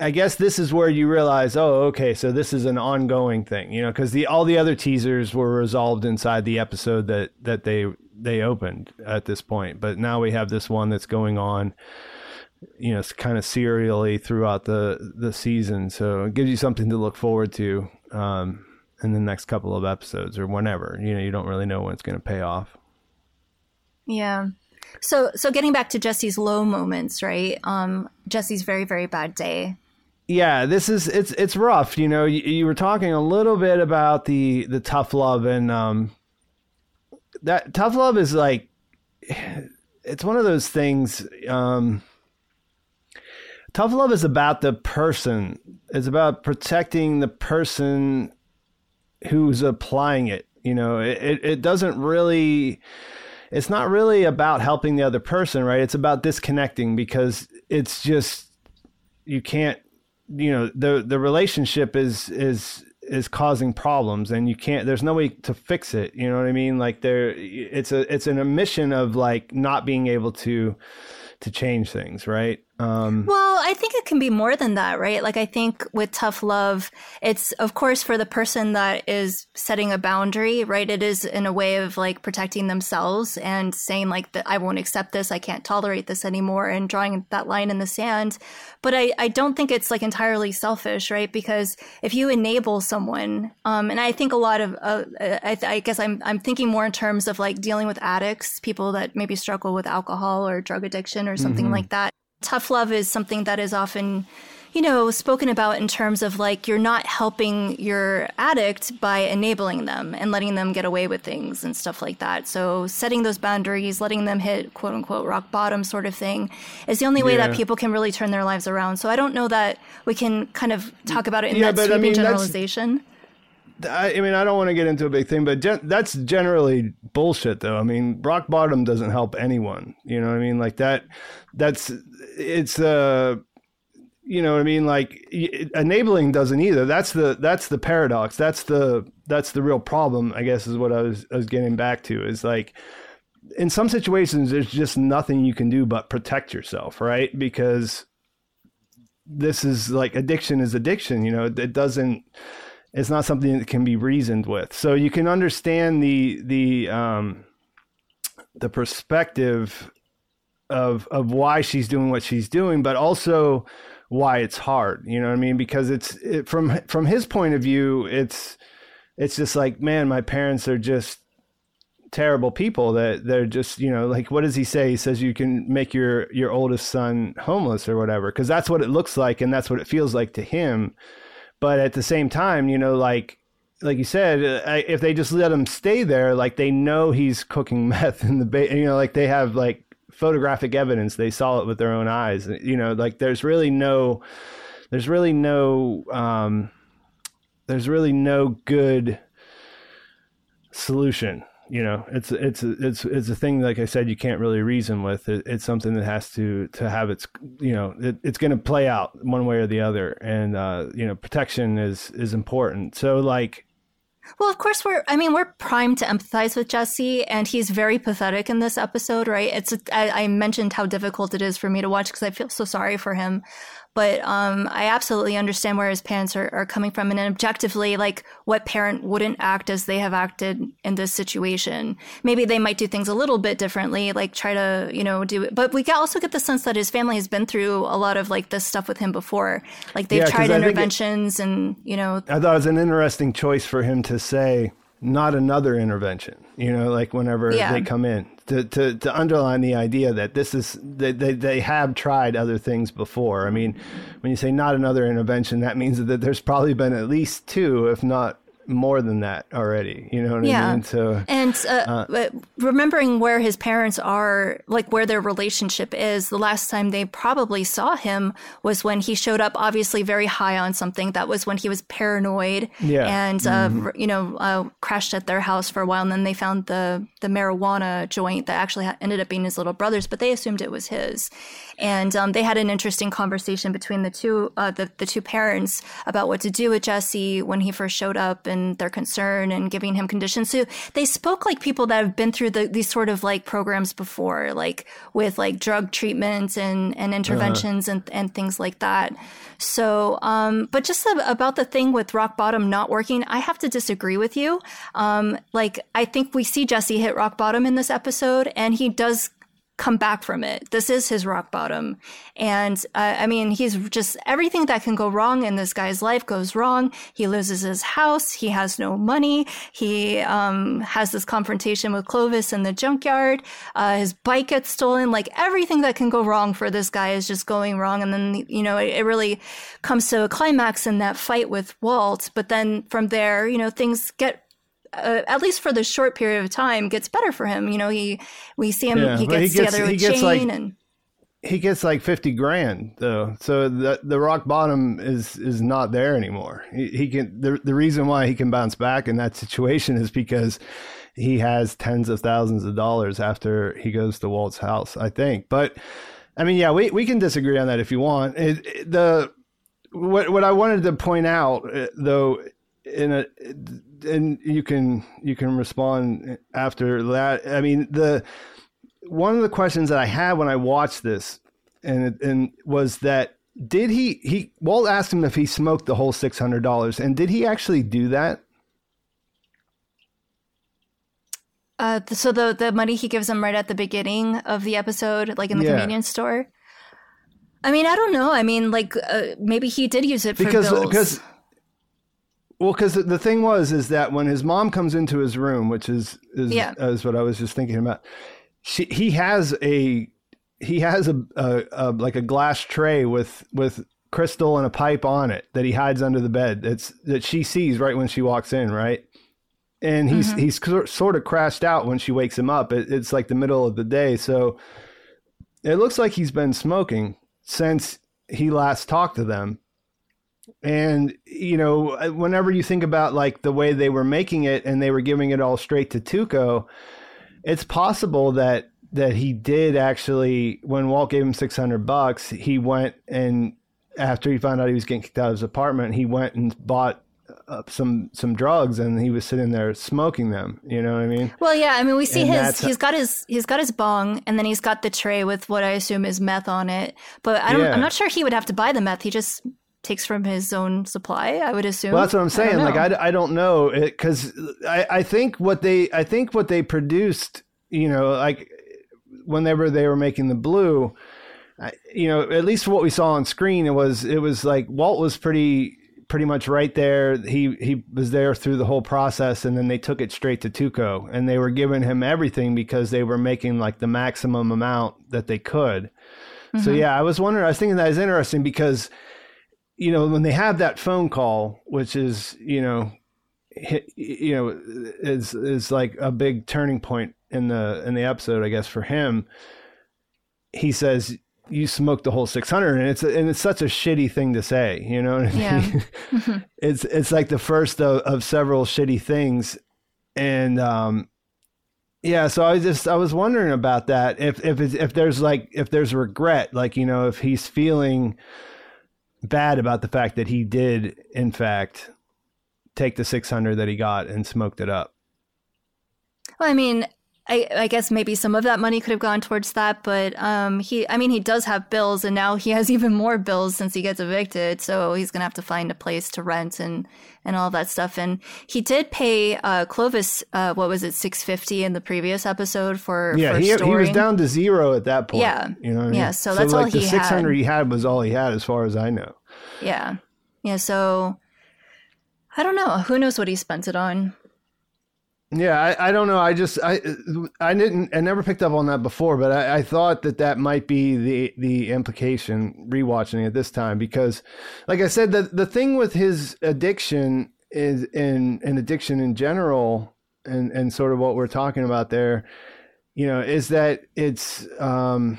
i guess this is where you realize oh okay so this is an ongoing thing you know because the all the other teasers were resolved inside the episode that that they they opened at this point. But now we have this one that's going on you know it's kind of serially throughout the the season. So it gives you something to look forward to um in the next couple of episodes or whenever you know you don't really know when it's going to pay off Yeah. So so getting back to Jesse's low moments, right? Um, Jesse's very very bad day. yeah this is it's it's rough you know you, you were talking a little bit about the the tough love and um that tough love is like *sighs* it's one of those things um tough love is about the person it's about protecting the person who's applying it you know it, it, it doesn't really it's not really about helping the other person right? It's about disconnecting because it's just you can't you know the the relationship is is is causing problems and you can't there's no way to fix it. You know what i mean? Like there it's a it's an omission of like not being able to to change things right um Well, I think it can be more than that, right? Like I think with tough love, it's of course for the person that is setting a boundary, right? It is in a way of like protecting themselves and saying like that I won't accept this, I can't tolerate this anymore and drawing that line in the sand. But I, I don't think it's like entirely selfish, right? Because if you enable someone, um, and I think a lot of, uh, I, I guess I'm, I'm thinking more in terms of like dealing with addicts, people that maybe struggle with alcohol or drug addiction or something like that tough love is something that is often you know spoken about in terms of like you're not helping your addict by enabling them and letting them get away with things and stuff like that. So setting those boundaries letting them hit quote unquote rock bottom sort of thing is the only way Yeah. that people can really turn their lives around. So i don't know that we can kind of talk about it in Yeah, that but I sweeping mean, that's- generalization I, mean, I don't want to get into a big thing, but gen- that's generally bullshit, though. I mean, rock bottom doesn't help anyone. You know what I mean? Like that. That's it's uh you know what I mean? Like enabling doesn't either. That's the that's the paradox. That's the that's the real problem. I guess is what I was I was getting back to. Is like in some situations there's just nothing you can do but protect yourself, right? Because this is like addiction is addiction. You know, it doesn't it's not something that can be reasoned with. So you can understand the the um, the perspective of of why she's doing what she's doing, but also why it's hard. You know what I mean? Because it's it, from from his point of view, it's it's just like, man, my parents are just terrible people that they're just you know like what does he say he says you can make your your oldest son homeless or whatever because that's what it looks like and that's what it feels like to him but at the same time you know like like you said uh, if they just let him stay there like they know he's cooking *laughs* meth in the ba- you know like they have like photographic evidence. They saw it with their own eyes. You know like there's really no there's really no um there's really no good solution you know it's it's it's it's a thing like i said you can't really reason with it, it's something that has to to have its you know it, it's going to play out one way or the other and uh you know protection is is important so like well, of course we're. I mean, we're primed to empathize with Jesse, and he's very pathetic in this episode, right? It's. I, I mentioned how difficult it is for me to watch because I feel so sorry for him but um, I absolutely understand where his parents are, are coming from. And objectively, like what parent wouldn't act as they have acted in this situation? Maybe they might do things a little bit differently, like try to, you know, do it. But we also get the sense that his family has been through a lot of like this stuff with him before. Like they've yeah, tried interventions it, and, you know. I thought it was an interesting choice for him to say, not another intervention, you know, like whenever yeah. they come in to, to, to underline the idea that this is they, they, they have tried other things before. I mean, when you say not another intervention, that means that there's probably been at least two, if not more than that already. You know what yeah. I mean? So and uh, uh, remembering where his parents are, like where their relationship is. The last time they probably saw him was when he showed up, obviously very high on something. That was when he was paranoid. Yeah. And uh, mm-hmm. you know uh, crashed at their house for a while, and then they found the the marijuana joint that actually ended up being his little brother's, but they assumed it was his. And um, they had an interesting conversation between the two uh, the the two parents about what to do with Jesse when he first showed up. And their concern and giving him conditions. So they spoke like people that have been through the, these sort of like programs before, like with like drug treatments and, and interventions uh-huh. and, and things like that. So, um, but just about the thing with rock bottom not working, I have to disagree with you. Um, like, I think we see Jesse hit rock bottom in this episode, and he does come back from it. This is his rock bottom. And uh, I mean, he's just everything that can go wrong in this guy's life goes wrong. He loses his house. He has no money. He um, has this confrontation with Clovis in the junkyard. Uh, his bike gets stolen. Like everything that can go wrong for this guy is just going wrong. And then, you know, it, it really comes to a climax in that fight with Walt. But then from there, you know, things get uh, at least for the short period of time, gets better for him. You know, he we see him yeah, he, gets he, gets together with Jane like, and he gets like fifty grand though. So the the rock bottom is is not there anymore. He, he can the the reason why he can bounce back in that *laughs* situation is because he has tens of thousands of dollars after he goes to Walt's house. I think, but. I mean, yeah, we, we can disagree on that if you want. It, it, the what what I wanted to point out uh, though in a and you can you can respond after that. I mean, the one of the questions that I had when I watched this and and was that did he he Walt asked him if he smoked the whole six hundred dollars, and did he actually do that? Uh, so the the money he gives him right at the beginning of the episode, like in the yeah. convenience store. I mean, I don't know. I mean, like uh, maybe he did use it because because well, because the thing was, is that when his mom comes into his room, which is is, yeah. is what I was just thinking about, she he has a he has a, a, a like a glass tray with with crystal and a pipe on it that he hides under the bed. That's that she sees right when she walks in, right? And he's mm-hmm. he's sort of crashed out when she wakes him up. It, it's like the middle of the day, so it looks like he's been smoking since he last talked to them and you know, whenever you think about like the way they were making it and they were giving it all straight to Tuco, it's possible that that he did actually when Walt gave him 600 bucks, he went and after he found out he was getting kicked out of his apartment, he went and bought uh, some some drugs and he was sitting there smoking them you know what i mean well yeah i mean we see and his he's got his he's got his bong and then he's got the tray with what i assume is meth on it but i don't yeah. i'm not sure he would have to buy the meth he just takes from his own supply. I would assume. Well, that's what I'm saying. I like I, I don't know because I I think what they I think what they produced, you know, like whenever they were making the blue, you know, at least what we saw on screen, it was it was like Walt was pretty pretty much right there. He he was there through the whole process, and then they took it straight to Tuco, and they were giving him everything because they were making like the maximum amount that they could. So mm-hmm. yeah, I was wondering. I was thinking that is interesting because you know when they have that phone call, which is you know hit, you know is is like a big turning point in the in the episode, I guess for him. He says you smoked the whole 600 and it's and it's such a shitty thing to say you know what I Yeah. *laughs* it's it's like the first of, of several shitty things and um yeah so i was just i was wondering about that if if it's, if there's like if there's regret like you know if he's feeling bad about the fact that he did in fact take the 600 that he got and smoked it up. Well, I mean, I, I guess maybe some of that money could have gone towards that, but um, he, I mean, he does have bills, and now he *laughs* has even more bills since he gets evicted. So he's gonna have to find a place to rent and and all that stuff. And he did pay uh, Clovis, uh, what was it, six fifty in the previous episode for yeah for he, he was down to zero at that point Yeah. you know what I mean? Yeah, so that's all like the he 600 had. he had was all he had as far as i know Yeah, yeah. So I don't know. Who knows what he spent it on? Yeah, I, I don't know. I just I I didn't I never picked up on that before, but I, I thought that that might be the the implication rewatching it this time because, like I said, the the thing with his addiction is in an addiction in general, and and sort of what we're talking about there, you know, is that it's um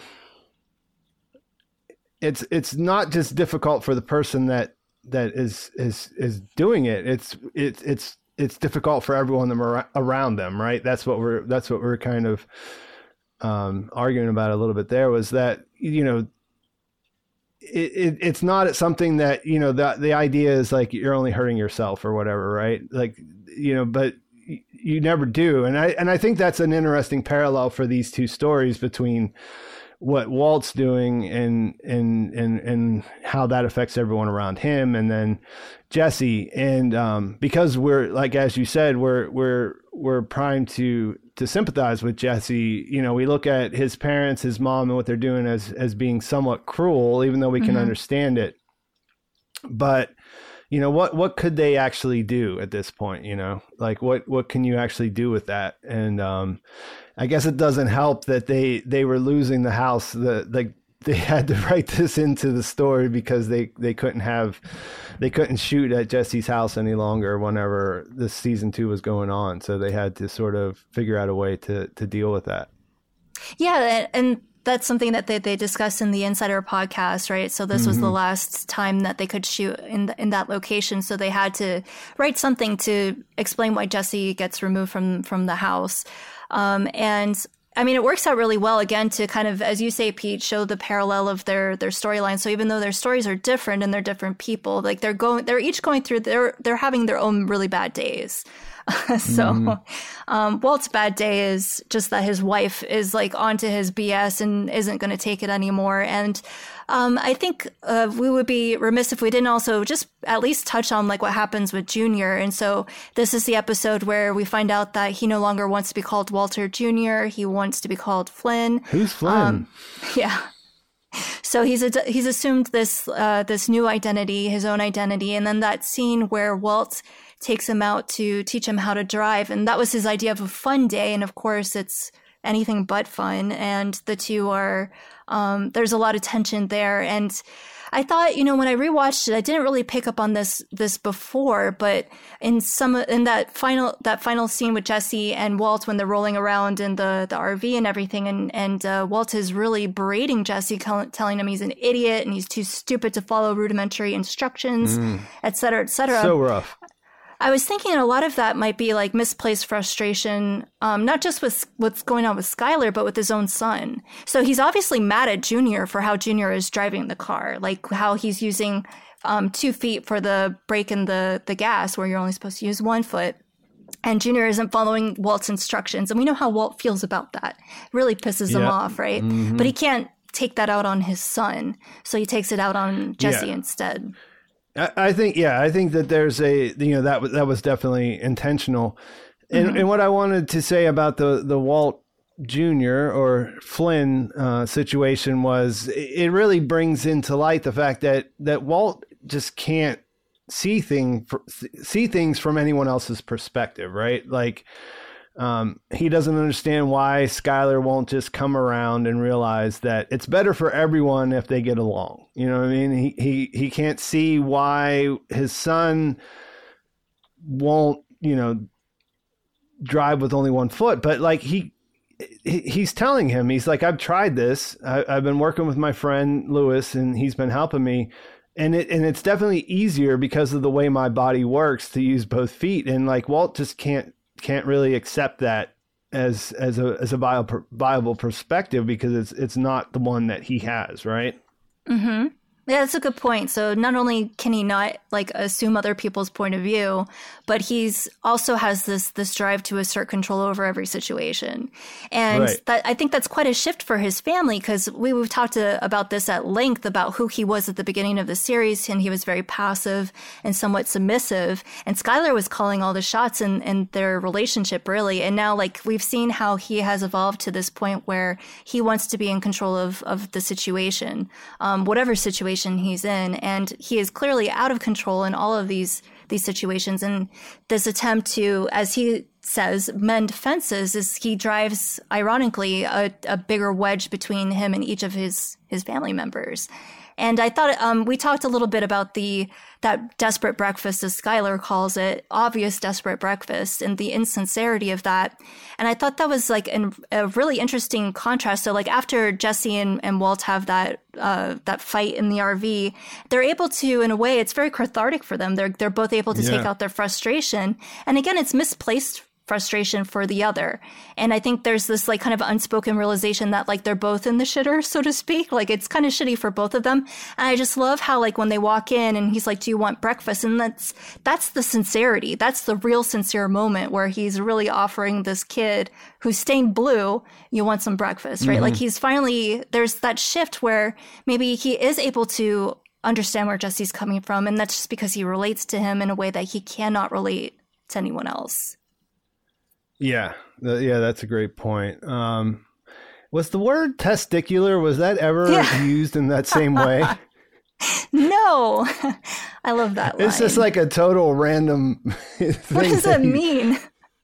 it's it's not just difficult for the person that that is is is doing it. It's it's it's it's difficult for everyone around them, right? That's what we're that's what we're kind of um, arguing about a little bit. There was that you know. It, it, it's not something that you know the the idea is like you're only hurting yourself or whatever right like you know but you never do and i and i think that's an interesting parallel for these two stories between what Walt's doing and and and and how that affects everyone around him, and then Jesse. And um, because we're like as you said, we're we're we're primed to to sympathize with Jesse. You know, we look at his parents, his mom, and what they're doing as as being somewhat cruel, even though we can understand it. But you know what what could they actually do at this point you know? Like what what can you actually do with that? And um i guess it doesn't help that they they were losing the house the like they *laughs* had to write this into the story because they they couldn't have they couldn't shoot at jesse's house any longer whenever this season two was going on. So they had to sort of figure out a way to to deal with that. Yeah, and that's something that they, they discussed in the Insider podcast, right? So this was the last time that they could shoot in the, in that location, so they had to write something to explain why Jesse gets removed from from the house. Um, and I mean, it works out really well again to kind of, as you say, Pete, show the parallel of their their storyline. So even though their stories are different and they're different people, like they're going, they're each going through, they're they're having their own really bad days. *laughs* so um, Walt's bad day is just that his wife is like onto his BS and isn't going to take it anymore. And um, I think uh, we would be remiss if we didn't also just at least touch on like what happens with Junior. And so this is the episode where we find out that he no longer wants to be called Walter Junior. He wants to be called Flynn. who's flynn Um, *laughs* Yeah. So he's a, he's assumed this uh, this new identity, his own identity, and then that scene where Walt takes him out to teach him how to drive, and that was his idea of a fun day, and of course it's anything but fun, and the two are um, there's a lot of tension there, and I thought you know when I rewatched it, I didn't really pick up on this this before, but in some in that final that final scene with Jesse and Walt when they're rolling around in the the RV and everything, and and uh, Walt is really berating Jesse, tell, telling him he's an idiot and he's too stupid to follow rudimentary instructions, et cetera, et cetera. so rough I was thinking a lot of that might be like misplaced frustration, um, not just with what's going on with Skyler, but with his own son. So he's obviously mad at Junior for how Junior is driving the car, like how he's using um, two feet for the brake and the the gas, where you're only supposed to use one foot. And Junior isn't following Walt's instructions, and we know how Walt feels about that. It really pisses him off, right? But he can't take that out on his son, so he takes it out on Jesse Yeah. instead. I, I think yeah, I think that there's a you know that was that was definitely intentional. And and what I wanted to say about the the Walt Jr. or Flynn uh, situation was it it really brings into light the fact that that Walt just can't see thing see things from anyone else's perspective, right? Like um, he doesn't understand why Skyler won't just come around and realize that it's better for everyone if they get along. You know what I mean? He he he can't see why his son won't, you know, drive with only one foot, but like he he's telling him he's like i've tried this I, have been working with my friend Louis and he's been helping me and it and it's definitely easier because of the way my body works to use both feet and like walt just can't can't really accept that as as a as a viable, viable perspective because it's it's not the one that he has right? Mm-hmm yeah, that's a good point. So not only can he not like assume other people's point of view, but he's also has this this drive to assert control over every situation, and right. that I think that's quite a shift for his family because we we've talked to, about this at length about who he was at the beginning of the series, and he was very passive and somewhat submissive, and Skyler was calling all the shots in in their relationship really, and now like we've seen how he has evolved to this point where he wants to be in control of of the situation, um, whatever situation situation he's in, and he is clearly out of control in all of these these situations. And this attempt to, as he says, mend fences is he drives, ironically, a, a bigger wedge between him and each of his his family members. And I thought um, we talked a little bit about the that desperate breakfast, as Skyler calls it, obvious desperate breakfast, and the insincerity of that. And I thought that was like an, a really interesting contrast. So, like after Jesse and, and Walt have that uh, that fight in the RV, they're able to, in a way, it's very cathartic for them. They're they're both able to yeah. take out their frustration. And again, it's misplaced frustration for the other. And I think there's this like kind of unspoken realization that like they're both in the shitter, *laughs* so to speak. Like it's kind of shitty for both of them. And I just love how like when they walk in and he's like, "Do you want breakfast?" And that's that's the sincerity. That's the real sincere moment where he's really offering this kid who's stained blue, "You want some breakfast?" Right? Mm-hmm. Like he's finally there's that shift where maybe he is able to understand where Jesse's coming from and that's just because he relates to him in a way that he cannot relate to anyone else. Yeah, yeah, that's a great point. Um, was the word testicular was that ever yeah. *laughs* used in that same way? no, *laughs* I love that. Line. It's just like a total random. *laughs* what does that mean?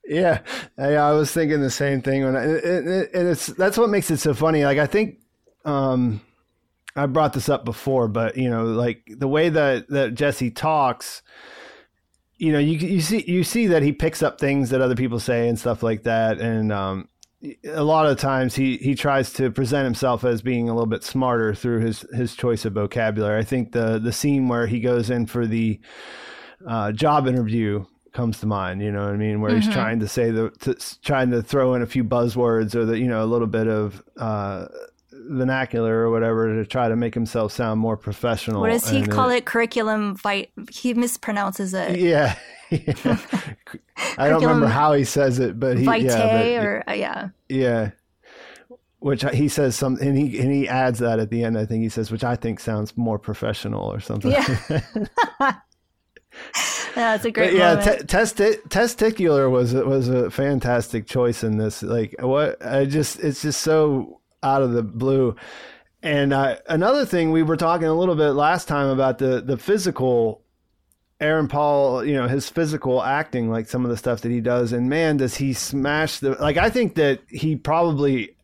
Yeah, I, I, was thinking the same thing when I, it, and it's that's what makes it so funny. Like I think um, I brought this up before, but you know, like the way that that Jesse talks you know, you you see you see that he picks up things that other people say and stuff like that, and um, a lot of times he he tries to present himself as being a little bit smarter through his his choice of vocabulary. I think the the scene where he goes in for the uh, job interview comes to mind. You know what I mean? Where mm-hmm. he's trying to say the to, trying to throw in a few buzzwords or the you know a little bit of uh, vernacular or whatever to try to make himself sound more professional. What does he and call it? it? Curriculum vitae. He mispronounces it. *laughs* Yeah. yeah. *laughs* I don't remember how he says it, but he vitae yeah, but, or uh, yeah. Yeah. Which he says some, and he and he adds that at the end. I think he says, which I think sounds more professional or something. Yeah. *laughs* That's a great. But yeah, t- testi- testicular was was a fantastic choice in this. Like what I just, it's just so out of the blue. And uh, another thing we were talking a little bit last time about the the physical Aaron Paul, you know, his physical acting, like some of the stuff that he does, and man, does he smash the like I think that he probably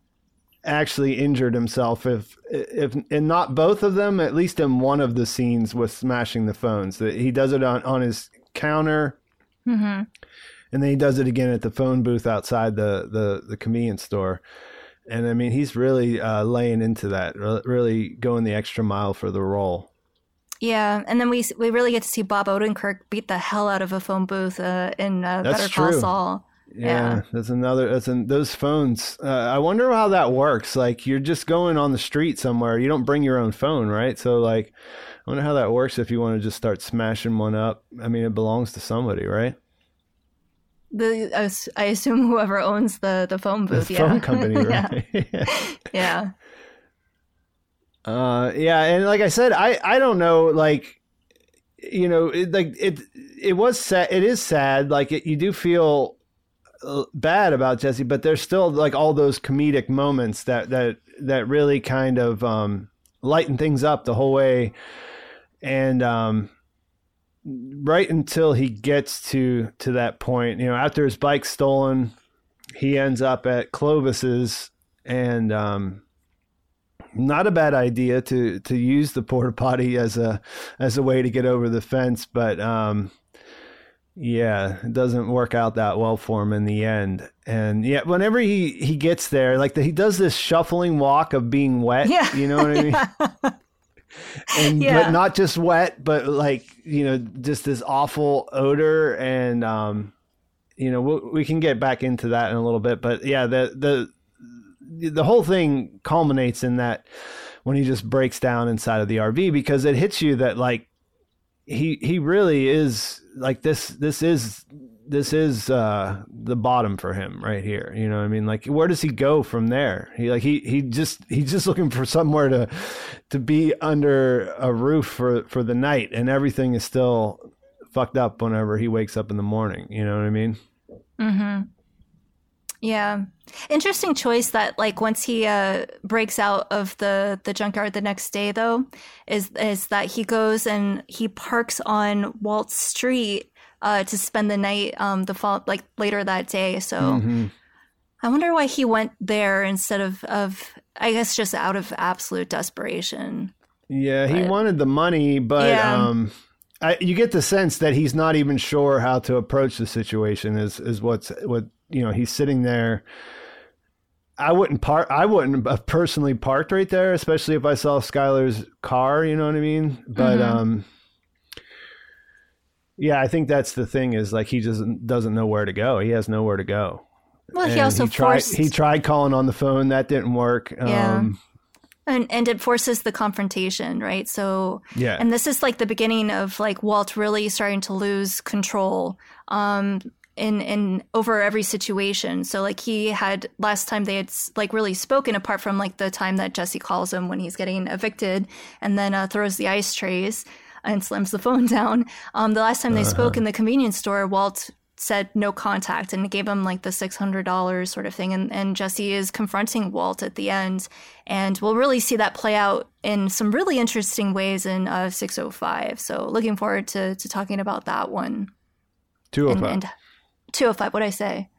actually injured himself if if in not both of them, at least in one of the scenes with smashing the phones. That he does it on, on his counter. Mm-hmm. And then he does it again at the phone booth outside the, the, the convenience store and I mean he's really uh, laying into that, really going the extra mile for the role. Yeah, and then we we really get to see Bob Odenkirk beat the hell out of a phone booth uh, in uh, Better Call Saul. Yeah, yeah, that's another. That's in those phones. Uh, I wonder how that works. Like you're just going on the street somewhere. You don't bring your own phone, right? So like, I wonder how that works if you want to just start smashing one up. I mean, it belongs to somebody, right? The I assume *laughs* whoever owns the the phone booth, the yeah. phone company, *laughs* right? yeah. *laughs* yeah. Uh, yeah, and like I said, I I don't know, like you know, it, like it it was sad. It is sad. Like it, you do feel uh, bad about Jesse, but there's still like all those comedic moments that that that really kind of um, lighten things up the whole way, and um, right until he gets to to that point, you know, after his bike's stolen, he ends up at Clovis's and um not a bad idea to to use the porta potty as a as a way to get over the fence, but um yeah, it doesn't work out that well for him in the end. And yeah, whenever he he gets there, like the, he does this shuffling walk of being wet. Yeah. you know what I mean. *laughs* and Yeah. but not just wet, but like you know, just this awful odor, and um, you know, we, we can get back into that in a little bit. But yeah, the the the whole thing culminates in that when he just breaks down inside of the RV because it hits you that like he he really is like this this is this is uh the bottom for him right here you know i mean like where does he go from there he like he he just he's just looking for somewhere to to be under a roof for for the night and everything is still fucked up whenever he wakes up in the morning you know what i mean Mm-hmm. Yeah. Interesting choice that like once he uh breaks out of the the junkyard the next day though is is that he goes and he parks on Walt Street uh to spend the night um the fall like later that day. So Mhm. I wonder why he went there instead of of I guess just out of absolute desperation. Yeah, he wanted the money, but Yeah. um, I, you get the sense that he's not even sure how to approach the situation. Is is what's what you know? He's sitting there. I wouldn't park. I wouldn't have personally parked right there, especially if I saw Skyler's car. You know what I mean? But Mhm. um, yeah, I think that's the thing. Is like he just doesn't know where to go. He has nowhere to go. Well, he And also tried. forced He tried calling on the phone. That didn't work. Yeah. Um, and and it forces the confrontation, right? So yeah. and this is like the beginning of like Walt really starting to lose control um in in over every situation. So like he had last time they had like really spoken apart from like the time that Jesse calls him when he's getting evicted and then uh, throws the ice trays and slams the phone *laughs* down. Um the last time they spoke in the convenience store Walt said no contact and gave him like the $600 sort of thing. And, and jesse is confronting walt at the end. And we'll really see that play out in some really interesting ways in uh, 605 so looking forward to, to talking about that one. Two and, of five. and 205 what i say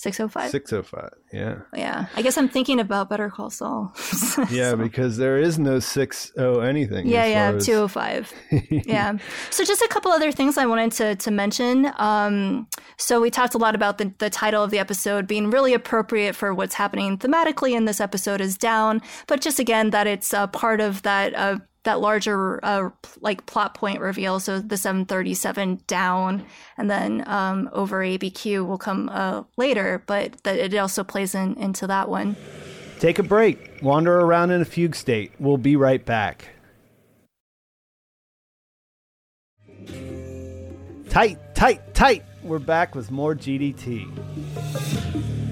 605 Six oh five. Yeah. yeah i guess i'm thinking about better call saul *laughs* Yeah, So- because there is no six oh anything. yeah yeah as- 205 *laughs* yeah so just a couple other things i wanted to, to mention um, so we talked a lot about the, the title of the episode being really appropriate for what's happening thematically in this episode is down but just again that it's uh, part of that uh, that larger uh, like plot point reveal so the 737 down and then um, over abq will come uh, later but that it also plays in into that one Take a break. Wander around in a fugue state. We'll be right back. Tight, tight, tight. We're back with more GDT.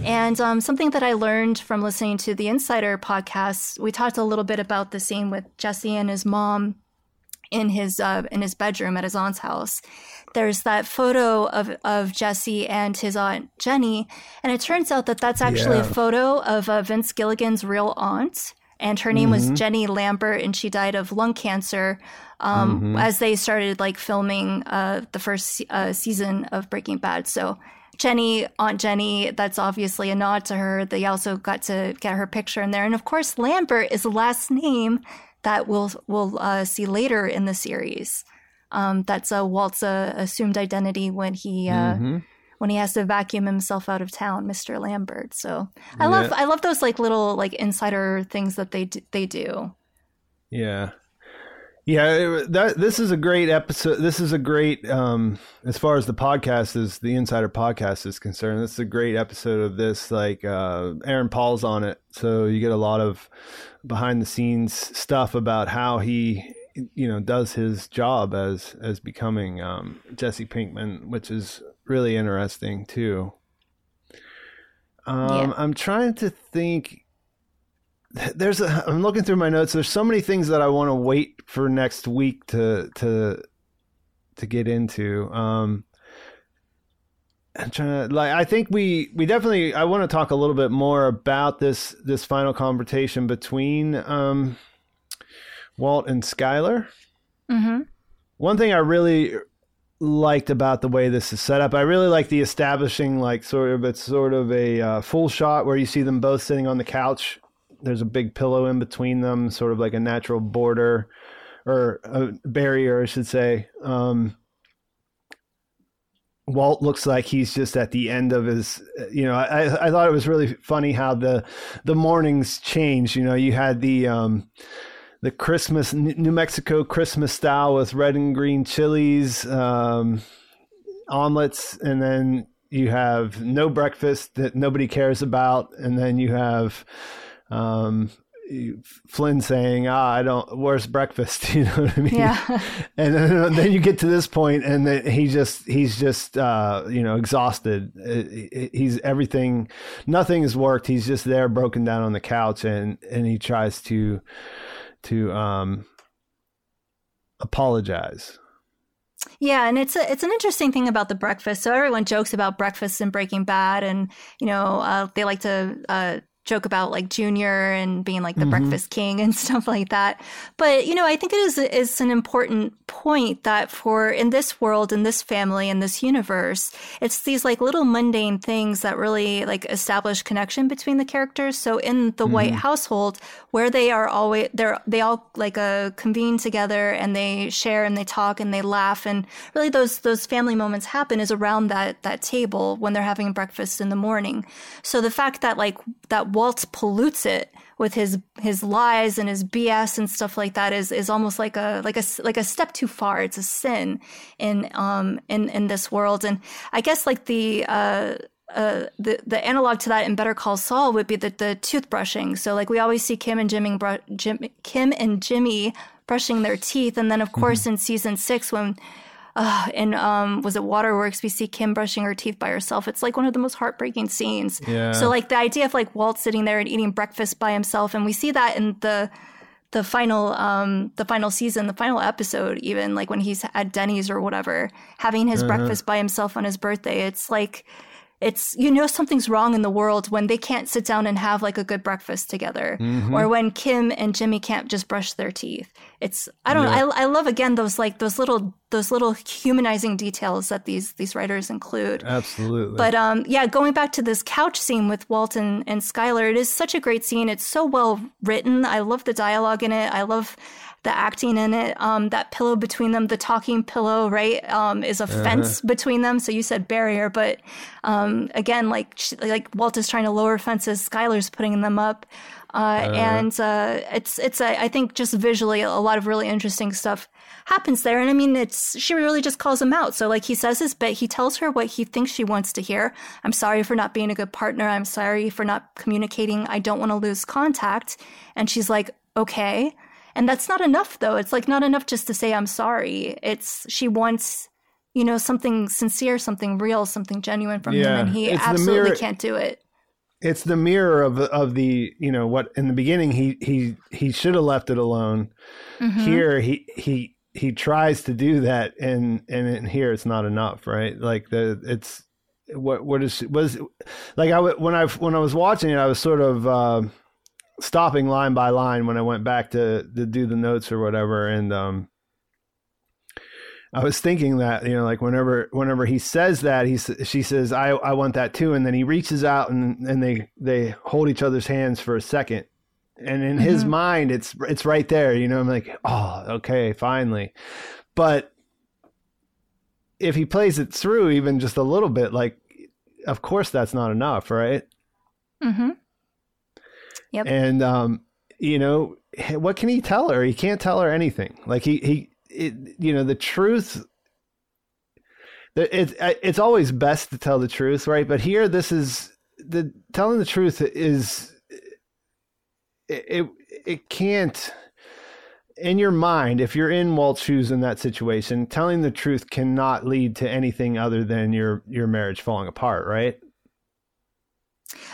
And um, something that I learned from listening to the Insider podcast, we talked a little bit about the scene with Jesse and his mom in his uh, in his bedroom at his aunt's house. There's that photo of of Jesse and his aunt Jenny, and it turns out that that's actually Yeah. a photo of uh, Vince Gilligan's real aunt, and her name was Jenny Lambert, and she died of lung cancer. Um, As they started like filming uh, the first uh, season of Breaking Bad, so Jenny, Aunt Jenny, that's obviously a nod to her. They also got to get her picture in there. And of course, Lambert is the last name that we'll, we'll uh, see later in the series. Um, that's uh, Walt's uh, assumed identity when he uh, Mhm. when he has to vacuum himself out of town, Mr. Lambert. So I love I love those like little like insider things that they they do. Yeah. Yeah, that this is a great episode. This is a great um as far as the podcast is the Insider podcast is concerned. This is a great episode of this like uh Aaron Paul's on it. So you get a lot of behind the scenes stuff about how he you know does his job as as becoming um Jesse Pinkman, which is really interesting too. Um Yeah. I'm trying to think there's a I'm looking through my notes. There's so many things that I want to wait for next week to to to get into. Um I'm trying to like I think we we definitely I want to talk a little bit more about this this final confrontation between um Walt and Skyler. Mm-hmm. One thing I really liked about the way this is set up. I really like the establishing, like sort of it's sort of a uh, full shot where you see them both sitting on the couch. There's a big pillow in between them, sort of like a natural border or a barrier, I should say. Um, Walt looks like he's just at the end of his. You know, I I thought it was really funny how the the mornings changed. You know, you had the um, the Christmas New Mexico Christmas style with red and green chilies, um, omelets, and then you have no breakfast that nobody cares about, and then you have um, Flynn saying, "Ah, I don't. Where's breakfast?" *laughs* You know what I mean? Yeah. *laughs* and then, then you get to this point, and then he just he's just uh, you know exhausted. He's everything. Nothing has worked. He's just there, broken down on the couch, and and he tries to to um apologize. Yeah, and it's a, it's an interesting thing about the breakfast. So everyone jokes about breakfast in Breaking Bad, and you know uh, they like to uh, joke about like Junior and being like the mm-hmm. breakfast king and *laughs* stuff like that. But you know, I think it is is an important point that for in this world, in this family, in this universe, it's these like little mundane things that really like establish connection between the characters. So in the mm-hmm. White household, where they are always they're they all like uh, convene together and they share and they talk and they laugh and really those those family moments happen is around that that table when they're having breakfast in the morning. So the fact that like that Walt pollutes it with his his lies and his BS and stuff like that is is almost like a like a like a step too far. It's a sin in um in in this world, and I guess like the uh. Uh, the the analog to that in Better Call Saul would be the the toothbrushing. So like we always see Kim and Jimmy, Jim, Kim and Jimmy brushing their teeth, and then of course mm-hmm. in season six when uh, and um, was it Waterworks? We see Kim brushing her teeth by herself. It's like one of the most heartbreaking scenes. Yeah. So like the idea of like Walt sitting there and eating breakfast by himself, and we see that in the the final um the final season the final episode even like when he's at denny's or whatever having his uh-huh. breakfast by himself on his birthday it's like it's you know something's wrong in the world when they can't sit down and have like a good breakfast together. Mm-hmm. or when kim and jimmy can't just brush their teeth. It's i don't yeah. know I, I love again those like those little those little humanizing details that these these writers include. Absolutely. But um yeah going back to this couch scene with walton and Skyler, it is such a great scene. It's so well written. I love the dialogue in it. I love the acting in it. Um, that pillow between them, the talking pillow, right, um, is a uh-huh. fence between them. So you said barrier, but um, again, like like Walt is trying to lower fences, Skyler's putting them up. Uh, uh, and uh, it's it's a, I think just visually a lot of really interesting stuff happens there. And I mean, it's she really just calls him out. So like he says his bit, he tells her what he thinks she wants to hear. I'm sorry for not being a good partner. I'm sorry for not communicating. I don't want to lose contact. And she's like, okay. And that's not enough though. It's like not enough just to say I'm sorry. It's she wants you know something sincere, something real, something genuine from yeah, him and he absolutely mirror, can't do it. It's the mirror of of the, you know, what in the beginning he he he should have left it alone. Mm-hmm. Here he he he tries to do that and and in here it's not enough, right? Like the it's what what is was like I when I when I was watching it I was sort of uh, stopping line by line when I went back to to do the notes or whatever, and um, I was thinking that you know, like whenever whenever he says that, he she says, "I I want that too," and then he reaches out and and they they hold each other's hands for a second, and in mm-hmm. his mind, it's it's right there. You know, I'm like, oh, okay, finally, but if he plays it through even just a little bit, like, of course that's not enough, right? Mm-hmm. Yep. And um, you know, what can he tell her? He can't tell her anything. Like he he, it, you know, the truth. It, it it's always best to tell the truth, right? But here, this is the telling the truth is it it, it can't in your mind, if you're in Walt's shoes in that situation, telling the truth cannot lead to anything other than your your marriage falling apart, right?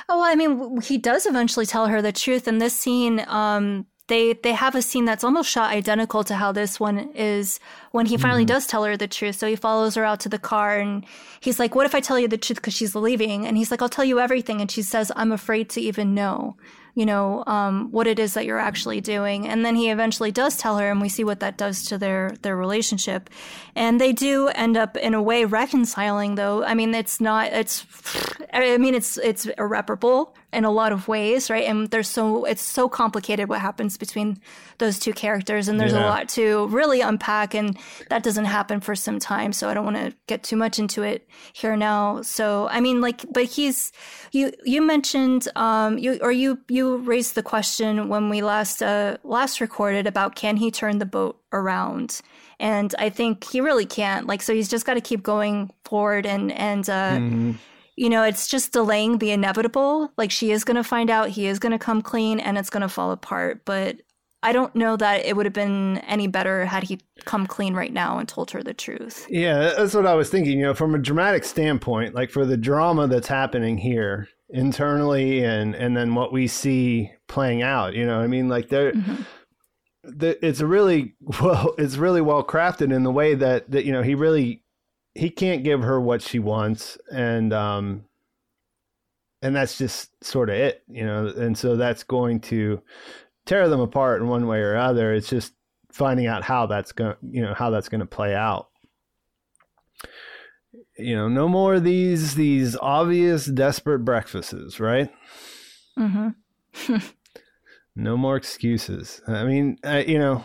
Oh, well, I mean, he does eventually tell her the truth. In this scene, um, they they have a scene that's almost shot identical to how this one is when he finally mm-hmm. does tell her the truth. So he follows her out to the car and he's like, "What if I tell you the truth because she's leaving?" And he's like, "I'll tell you everything." And she says, "I'm afraid to even know." you know, um, what it is that you're actually doing. And then he eventually does tell her, and we see what that does to their their relationship. And they do end up in a way reconciling, though. I mean, it's not. It's. I mean, it's it's irreparable in a lot of ways, right? And there's so it's so complicated what happens between those two characters, and there's yeah. a lot to really unpack, and that doesn't happen for some time. So I don't want to get too much into it here now. So I mean, like, but he's you you mentioned um you or you you raised the question when we last uh last recorded about can he turn the boat around and i think he really can't like so he's just got to keep going forward and and uh mm-hmm. You know it's just delaying the inevitable like she is going to find out he is going to come clean and it's going to fall apart but I don't know that it would have been any better had he come clean right now and told her the truth. Yeah, that's what I was thinking. You know, from a dramatic standpoint, like for the drama that's happening here internally and and then what we see playing out, you know, I mean, like there. Mm-hmm. The, it's really *laughs* well it's really well crafted in the way that that you know he really he can't give her what she wants and um and that's just sort of it you know and so that's going to tear them apart in one way or other. It's just finding out how that's going, you know, how that's going to play out. You know, no more of these these obvious desperate breakfasts, right? Mm-hmm. *laughs* no more excuses. I mean, you know,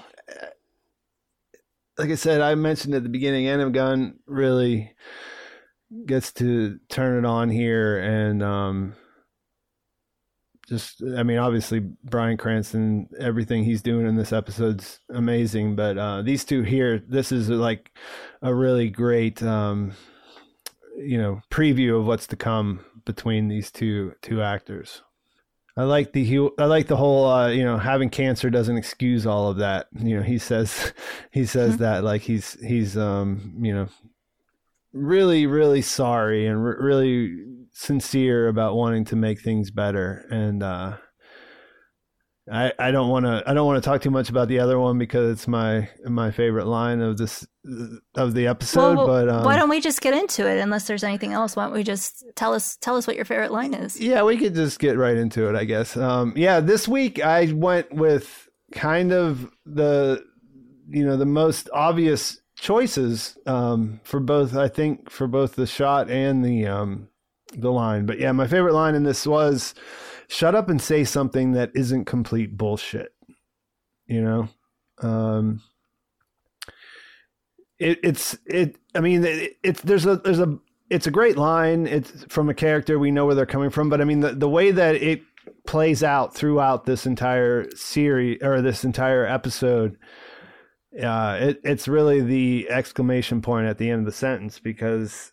like I said, I mentioned at the beginning, Anna Gunn really gets to turn it on here, and um, just I mean, obviously Bryan Cranston, everything he's doing in this episode's amazing. But uh, these two here, this is like a really great, um, you know, preview of what's to come between these two two actors. I like the he, I like the whole uh, you know having cancer doesn't excuse all of that. You know, he says *laughs* he says mm-hmm. that like he's he's um you know really really sorry and re- really sincere about wanting to make things better and uh, I, I don't want to I don't want to talk too much about the other one because it's my my favorite line of this of the episode. Well, well, but um, why don't we just get into it? Unless there's anything else, why don't we just tell us tell us what your favorite line is? Yeah, we could just get right into it, I guess. Um, yeah, this week I went with kind of the you know the most obvious choices um, for both. I think for both the shot and the um, the line. But yeah, my favorite line in this was, "Shut up and say something that isn't complete bullshit." You know, um, it, it's it. I mean, it, it's there's a there's a it's a great line. It's from a character we know where they're coming from, but I mean the the way that it plays out throughout this entire series or this entire episode uh, it, it's really the exclamation point at the end of the sentence because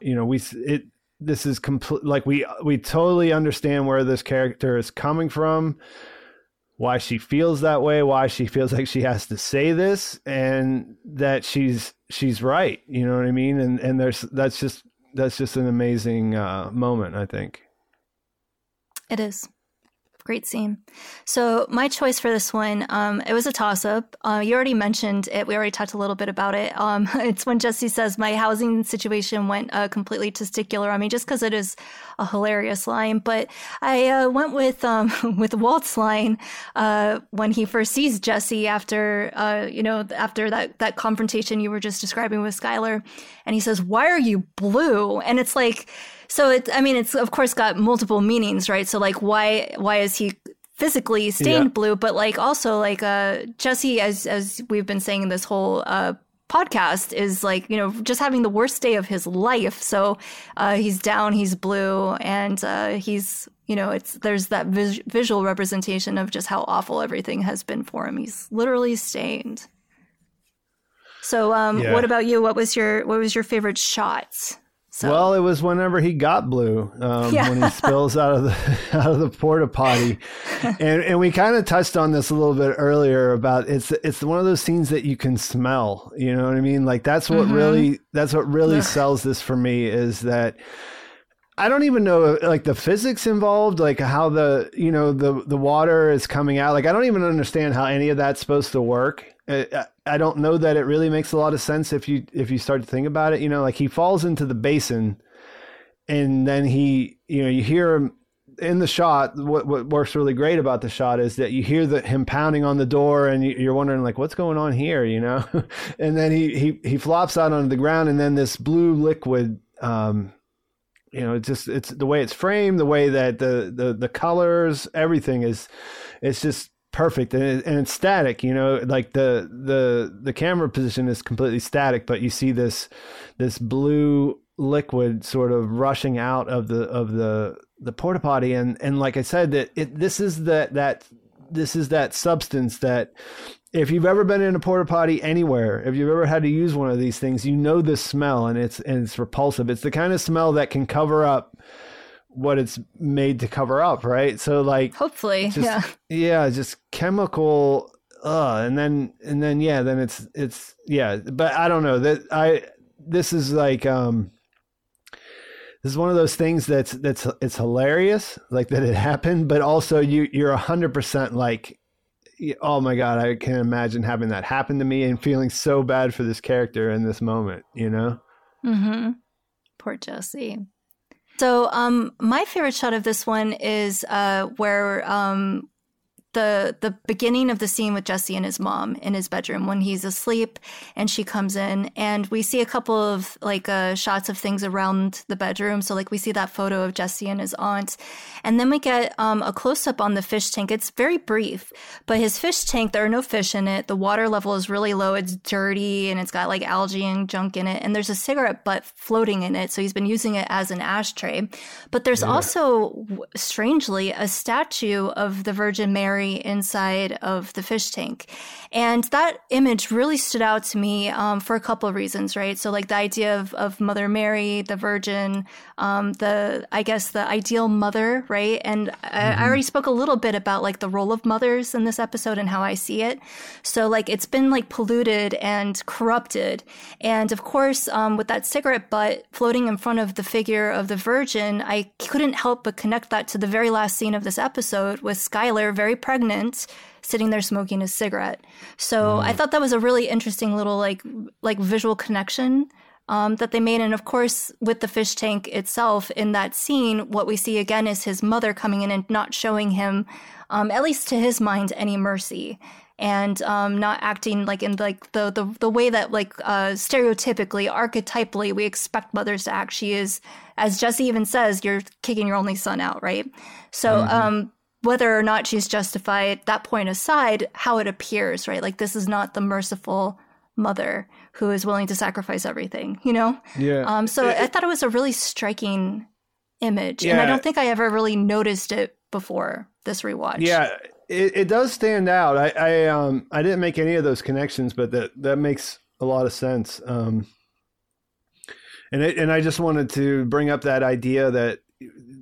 you know we it this is complete like we we totally understand where this character is coming from why she feels that way why she feels like she has to say this and that she's she's right you know what i mean? And and there's that's just that's just an amazing uh, moment i think. It is Great scene. So my choice for this one, um, it was a toss up. Uh, you already mentioned it. We already talked a little bit about it. Um, *laughs* it's when Jesse says my housing situation went uh, completely testicular. I mean, just because it is a hilarious line, but I uh, went with um, *laughs* with Walt's line uh, when he first sees Jesse after uh, you know after that that confrontation you were just describing with Skyler, and he says, "Why are you blue?" And it's like so it's I mean, it's of course got multiple meanings, right? So like, why why is he physically stained yeah. blue? But like also like uh, Jesse, as as we've been saying in this whole uh, podcast, is like you know just having the worst day of his life. So uh, he's down, he's blue, and uh, he's you know it's there's that vis- visual representation of just how awful everything has been for him. He's literally stained. So, um, yeah. what about you? What was your what was your favorite shots? So. Well, it was whenever he got blue um, yeah. when he *laughs* spills out of the *laughs* out of the porta potty, and and we kind of touched on this a little bit earlier about it's it's one of those scenes that you can smell. You know what I mean? Like that's what mm-hmm. really that's what really sells this for me is that. I don't even know like the physics involved, like how the you know the the water is coming out. Like I don't even understand how any of that's supposed to work. I, I don't know that it really makes a lot of sense if you if you start to think about it. You know, like he falls into the basin, and then he, you know, you hear him in the shot, what, what works really great about the shot is that you hear the, him pounding on the door, and you, you're wondering like, what's going on here, you know? *laughs* and then he he he flops out onto the ground, and then this blue liquid. Um, you know, it's just it's the way it's framed, the way that the the the colors, everything is, it's just perfect and, it, and it's static you know like the the the camera position is completely static but you see this this blue liquid sort of rushing out of the of the the porta potty. And and like i said that it this is that that this is that substance that if you've ever been in a porta potty anywhere if you've ever had to use one of these things you know this smell and it's and it's repulsive. It's the kind of smell that can cover up what it's made to cover up, right? So like hopefully, just, yeah, yeah, just chemical, uh, and then and then yeah, then it's it's yeah, but I don't know that I this is like um this is one of those things that's that's it's hilarious like that it happened, but also you you're a hundred percent like oh my god, I can imagine having that happen to me and feeling so bad for this character in this moment, you know? Mm-hmm. Poor Jesse. So, um, my favorite shot of this one is uh, where um, the the beginning of the scene with Jesse and his mom in his bedroom when he's asleep and she comes in and we see a couple of like uh, shots of things around the bedroom. So like we see that photo of Jesse and his aunt. And then we get um, a close up on the fish tank. It's very brief but his fish tank there are no fish in it. The water level is really low. It's dirty and it's got like algae and junk in it. And there's a cigarette butt floating in it. So he's been using it as an ashtray. But there's yeah. also strangely a statue of the Virgin Mary inside of the fish tank. And that image really stood out to me um, for a couple of reasons, right? So, like the idea of, of Mother Mary, the Virgin, um, the, I guess, the ideal mother, right? And mm-hmm. I, I, already spoke a little bit about like the role of mothers in this episode and how I see it. So, like, it's been like polluted and corrupted. And of course, um, with that cigarette butt floating in front of the figure of the Virgin, I couldn't help but connect that to the very last scene of this episode with Skyler very pregnant sitting there smoking a cigarette. So mm. I thought that was a really interesting little like like visual connection um, that they made. And of course, with the fish tank itself in that scene, what we see again is his mother coming in and not showing him, um, at least to his mind, any mercy. And um, not acting like in like the, the the way that like uh, stereotypically, archetypally, we expect mothers to act. She is, as Jesse even says, you're kicking your only son out, right? So mm-hmm. Whether or not she's justified, that point aside, how it appears, right? Like this is not the merciful mother who is willing to sacrifice everything, you know? Yeah. Um, so it, I thought it was a really striking image. Yeah. And I don't think I ever really noticed it before this rewatch. Yeah. It, it does stand out. I, I um I didn't make any of those connections, but that that makes a lot of sense. Um and it, and I just wanted to bring up that idea that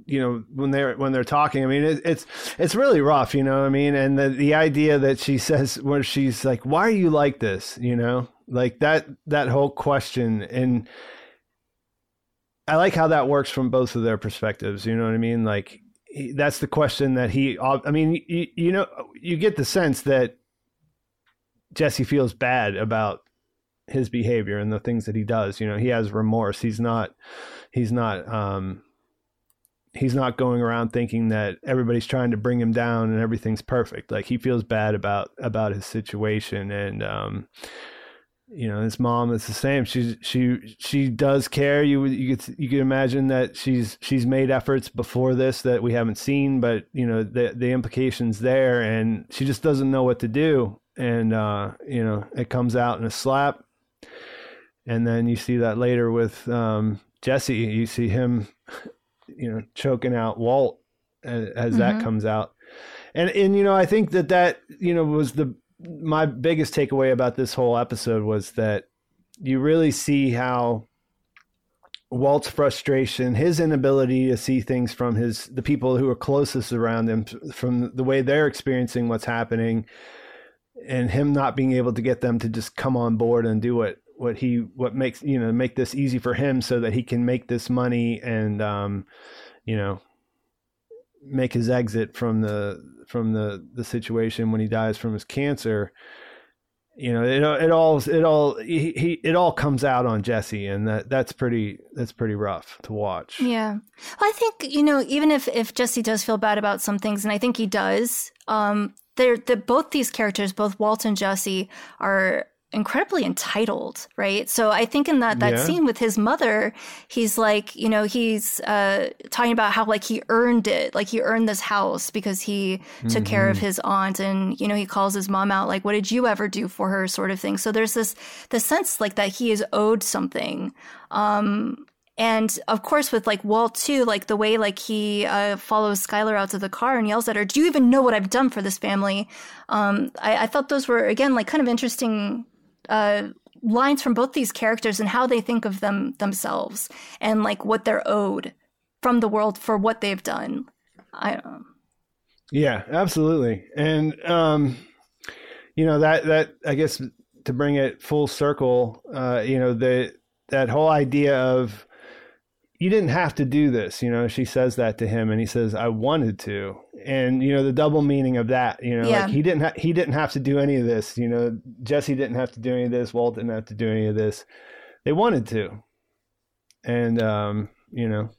you know when they're when they're talking i mean it, it's it's really rough you know i mean? And the, the idea that she says where she's like why are you like this? You know like that that whole question. And i like how that works from both of their perspectives you know what i mean? Like he, that's the question that he i mean you, you know you get the sense that jesse feels bad about his behavior and the things that he does you know? He has remorse. He's not he's not um he's not going around thinking that everybody's trying to bring him down and everything's perfect. Like he feels bad about about his situation. And um you know his mom is the same. She she she does care. You you could you can imagine that she's she's made efforts before this that we haven't seen but you know the the implications there. And she just doesn't know what to do. And uh you know it comes out in a slap. And then you see that later with um Jesse. You see him you know choking out Walt as, as mm-hmm. that comes out, and and you know I think that that you know was the my biggest takeaway about this whole episode was that you really see how Walt's frustration, his inability to see things from his the people who are closest around him, from the way they're experiencing what's happening, and him not being able to get them to just come on board and do what what he what makes you know make this easy for him so that he can make this money and um you know make his exit from the from the the situation when he dies from his cancer you know, it it all it all he, he it all comes out on Jesse, and that that's pretty that's pretty rough to watch. Yeah, well, I think you know even if if Jesse does feel bad about some things, and I think he does, um, they're, they're both these characters, both Walt and Jesse, are incredibly entitled, right? So I think in that that yeah. scene with his mother, he's like, you know, he's uh, talking about how like he earned it, like he earned this house because he mm-hmm. took care of mm-hmm. his aunt, and you know, he calls his mom out, like, "What did you ever do for her?" sort of thing. So there's this the sense like that he is owed something. Um, and of course, with like Walt too, like the way like he uh, follows Skyler out to the car and yells at her, "Do you even know what I've done for this family?" Um, I, I, thought those were again like kind of interesting uh, lines from both these characters and how they think of them themselves and like what they're owed from the world for what they've done. I don't know. Yeah, absolutely, and um, you know that that I guess to bring it full circle, uh, you know the that whole idea of you didn't have to do this you know she says that to him and he says i wanted to and you know the double meaning of that you know yeah. like he didn't ha- he didn't have to do any of this you know jesse didn't have to do any of this walt didn't have to do any of this they wanted to and um you know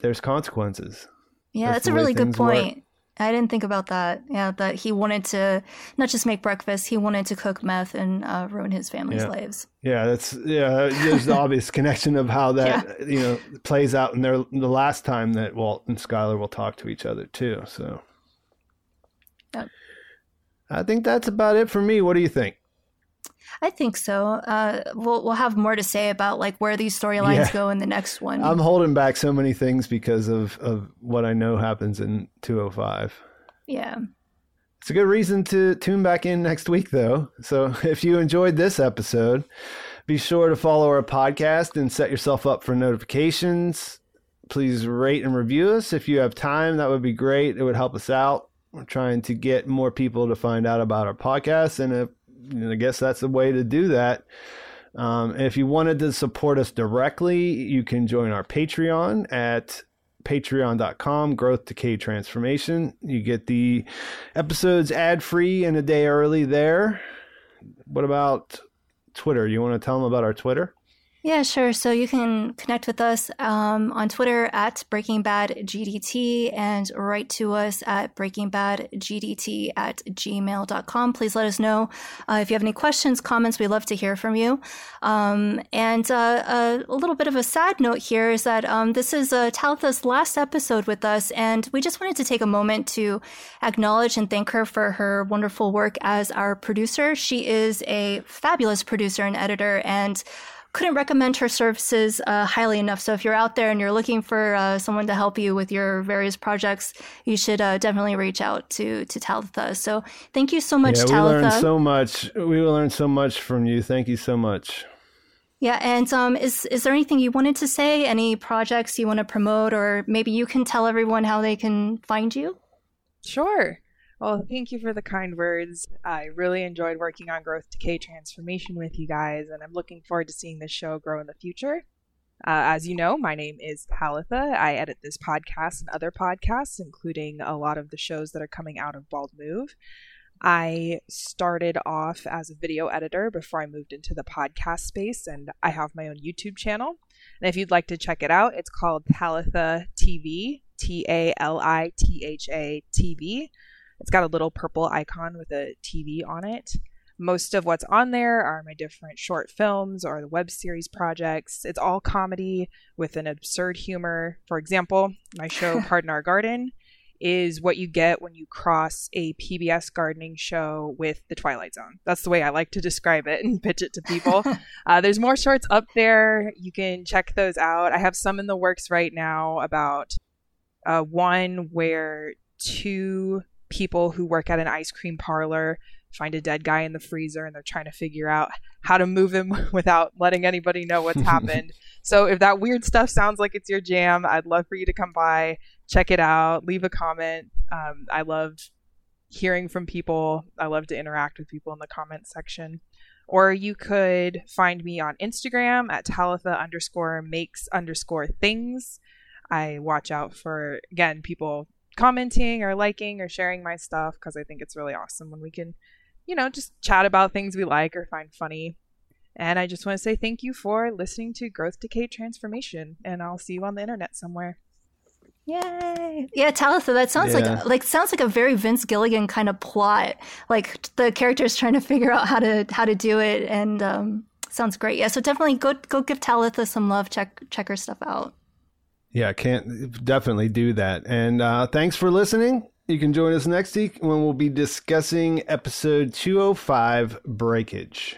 there's consequences yeah that's, that's a really good point work. I didn't think about that. Yeah, that he wanted to not just make breakfast, he wanted to cook meth and uh, ruin his family's yeah. lives. Yeah, that's yeah. There's the obvious *laughs* connection of how that yeah. you know plays out in their the last time that Walt and Skyler will talk to each other too. So, yep. I think that's about it for me. What do you think? I think so. Uh, we'll we'll have more to say about like where these storylines yeah. go in the next one. I'm holding back so many things because of of what I know happens in 205. Yeah. It's a good reason to tune back in next week, though. So *laughs* if you enjoyed this episode, be sure to follow our podcast and set yourself up for notifications. Please rate and review us if you have time. That would be great. It would help us out. We're trying to get more people to find out about our podcast, and if I guess that's the way to do that. Um, if you wanted to support us directly, you can join our Patreon at patreon.com growth decay transformation. You get the episodes ad free and a day early there. What about twitter? You want to tell them about our twitter yeah, sure. So you can connect with us um, on Twitter at Breaking Bad GDT and write to us at breakingbadgdt at gmail.com. Please let us know uh, if you have any questions, comments. We'd love to hear from you. Um, and uh, a, a, little bit of a sad note here is that um, this is uh, Talitha's last episode with us, and we just wanted to take a moment to acknowledge and thank her for her wonderful work as our producer. She is a fabulous producer and editor, and couldn't recommend her services uh, highly enough. So if you're out there and you're looking for uh, someone to help you with your various projects, you should uh, definitely reach out to to Talitha. So thank you so much, yeah, Talitha. We learned so much. We learned so much from you. Thank you so much. Yeah, and um, is is there anything you wanted to say? Any projects you want to promote, or maybe you can tell everyone how they can find you? Sure. Well, thank you for the kind words. I really enjoyed working on Growth Decay Transformation with you guys, and I'm looking forward to seeing this show grow in the future. Uh, as you know, my name is Talitha. I edit this podcast and other podcasts, including a lot of the shows that are coming out of Bald Move. I started off as a video editor before I moved into the podcast space, and I have my own YouTube channel. And if you'd like to check it out, it's called Talitha TV, T A L I T H A TV. It's got a little purple icon with a TV on it. Most of what's on there are my different short films or the web series projects. It's all comedy with an absurd humor. For example, my show *laughs* Pardon Our Garden is what you get when you cross a PBS gardening show with The Twilight Zone. That's the way I like to describe it and pitch it to people. *laughs* uh, there's more shorts up there. You can check those out. I have some in the works right now about uh, one where two people who work at an ice cream parlor find a dead guy in the freezer and they're trying to figure out how to move him *laughs* without letting anybody know what's *laughs* happened. So if that weird stuff sounds like it's your jam, I'd love for you to come by, check it out, leave a comment. Um, I love hearing from people. I love to interact with people in the comment section. Or you could find me on Instagram at Talitha underscore makes underscore things. I watch out for, again, people commenting or liking or sharing my stuff because I think it's really awesome when we can you know, just chat about things we like or find funny. And I just want to say thank you for listening to Growth Decay Transformation, and I'll see you on the internet somewhere. Yay! Yeah, Talitha. That sounds Yeah. like like sounds like a very Vince Gilligan kind of plot. Like the characters trying to figure out how to how to do it, and um, sounds great. Yeah, so definitely go go give Talitha some love. Check check her stuff out. Yeah, can't definitely do that. And uh, thanks for listening. You can join us next week when we'll be discussing episode 205 Breakage.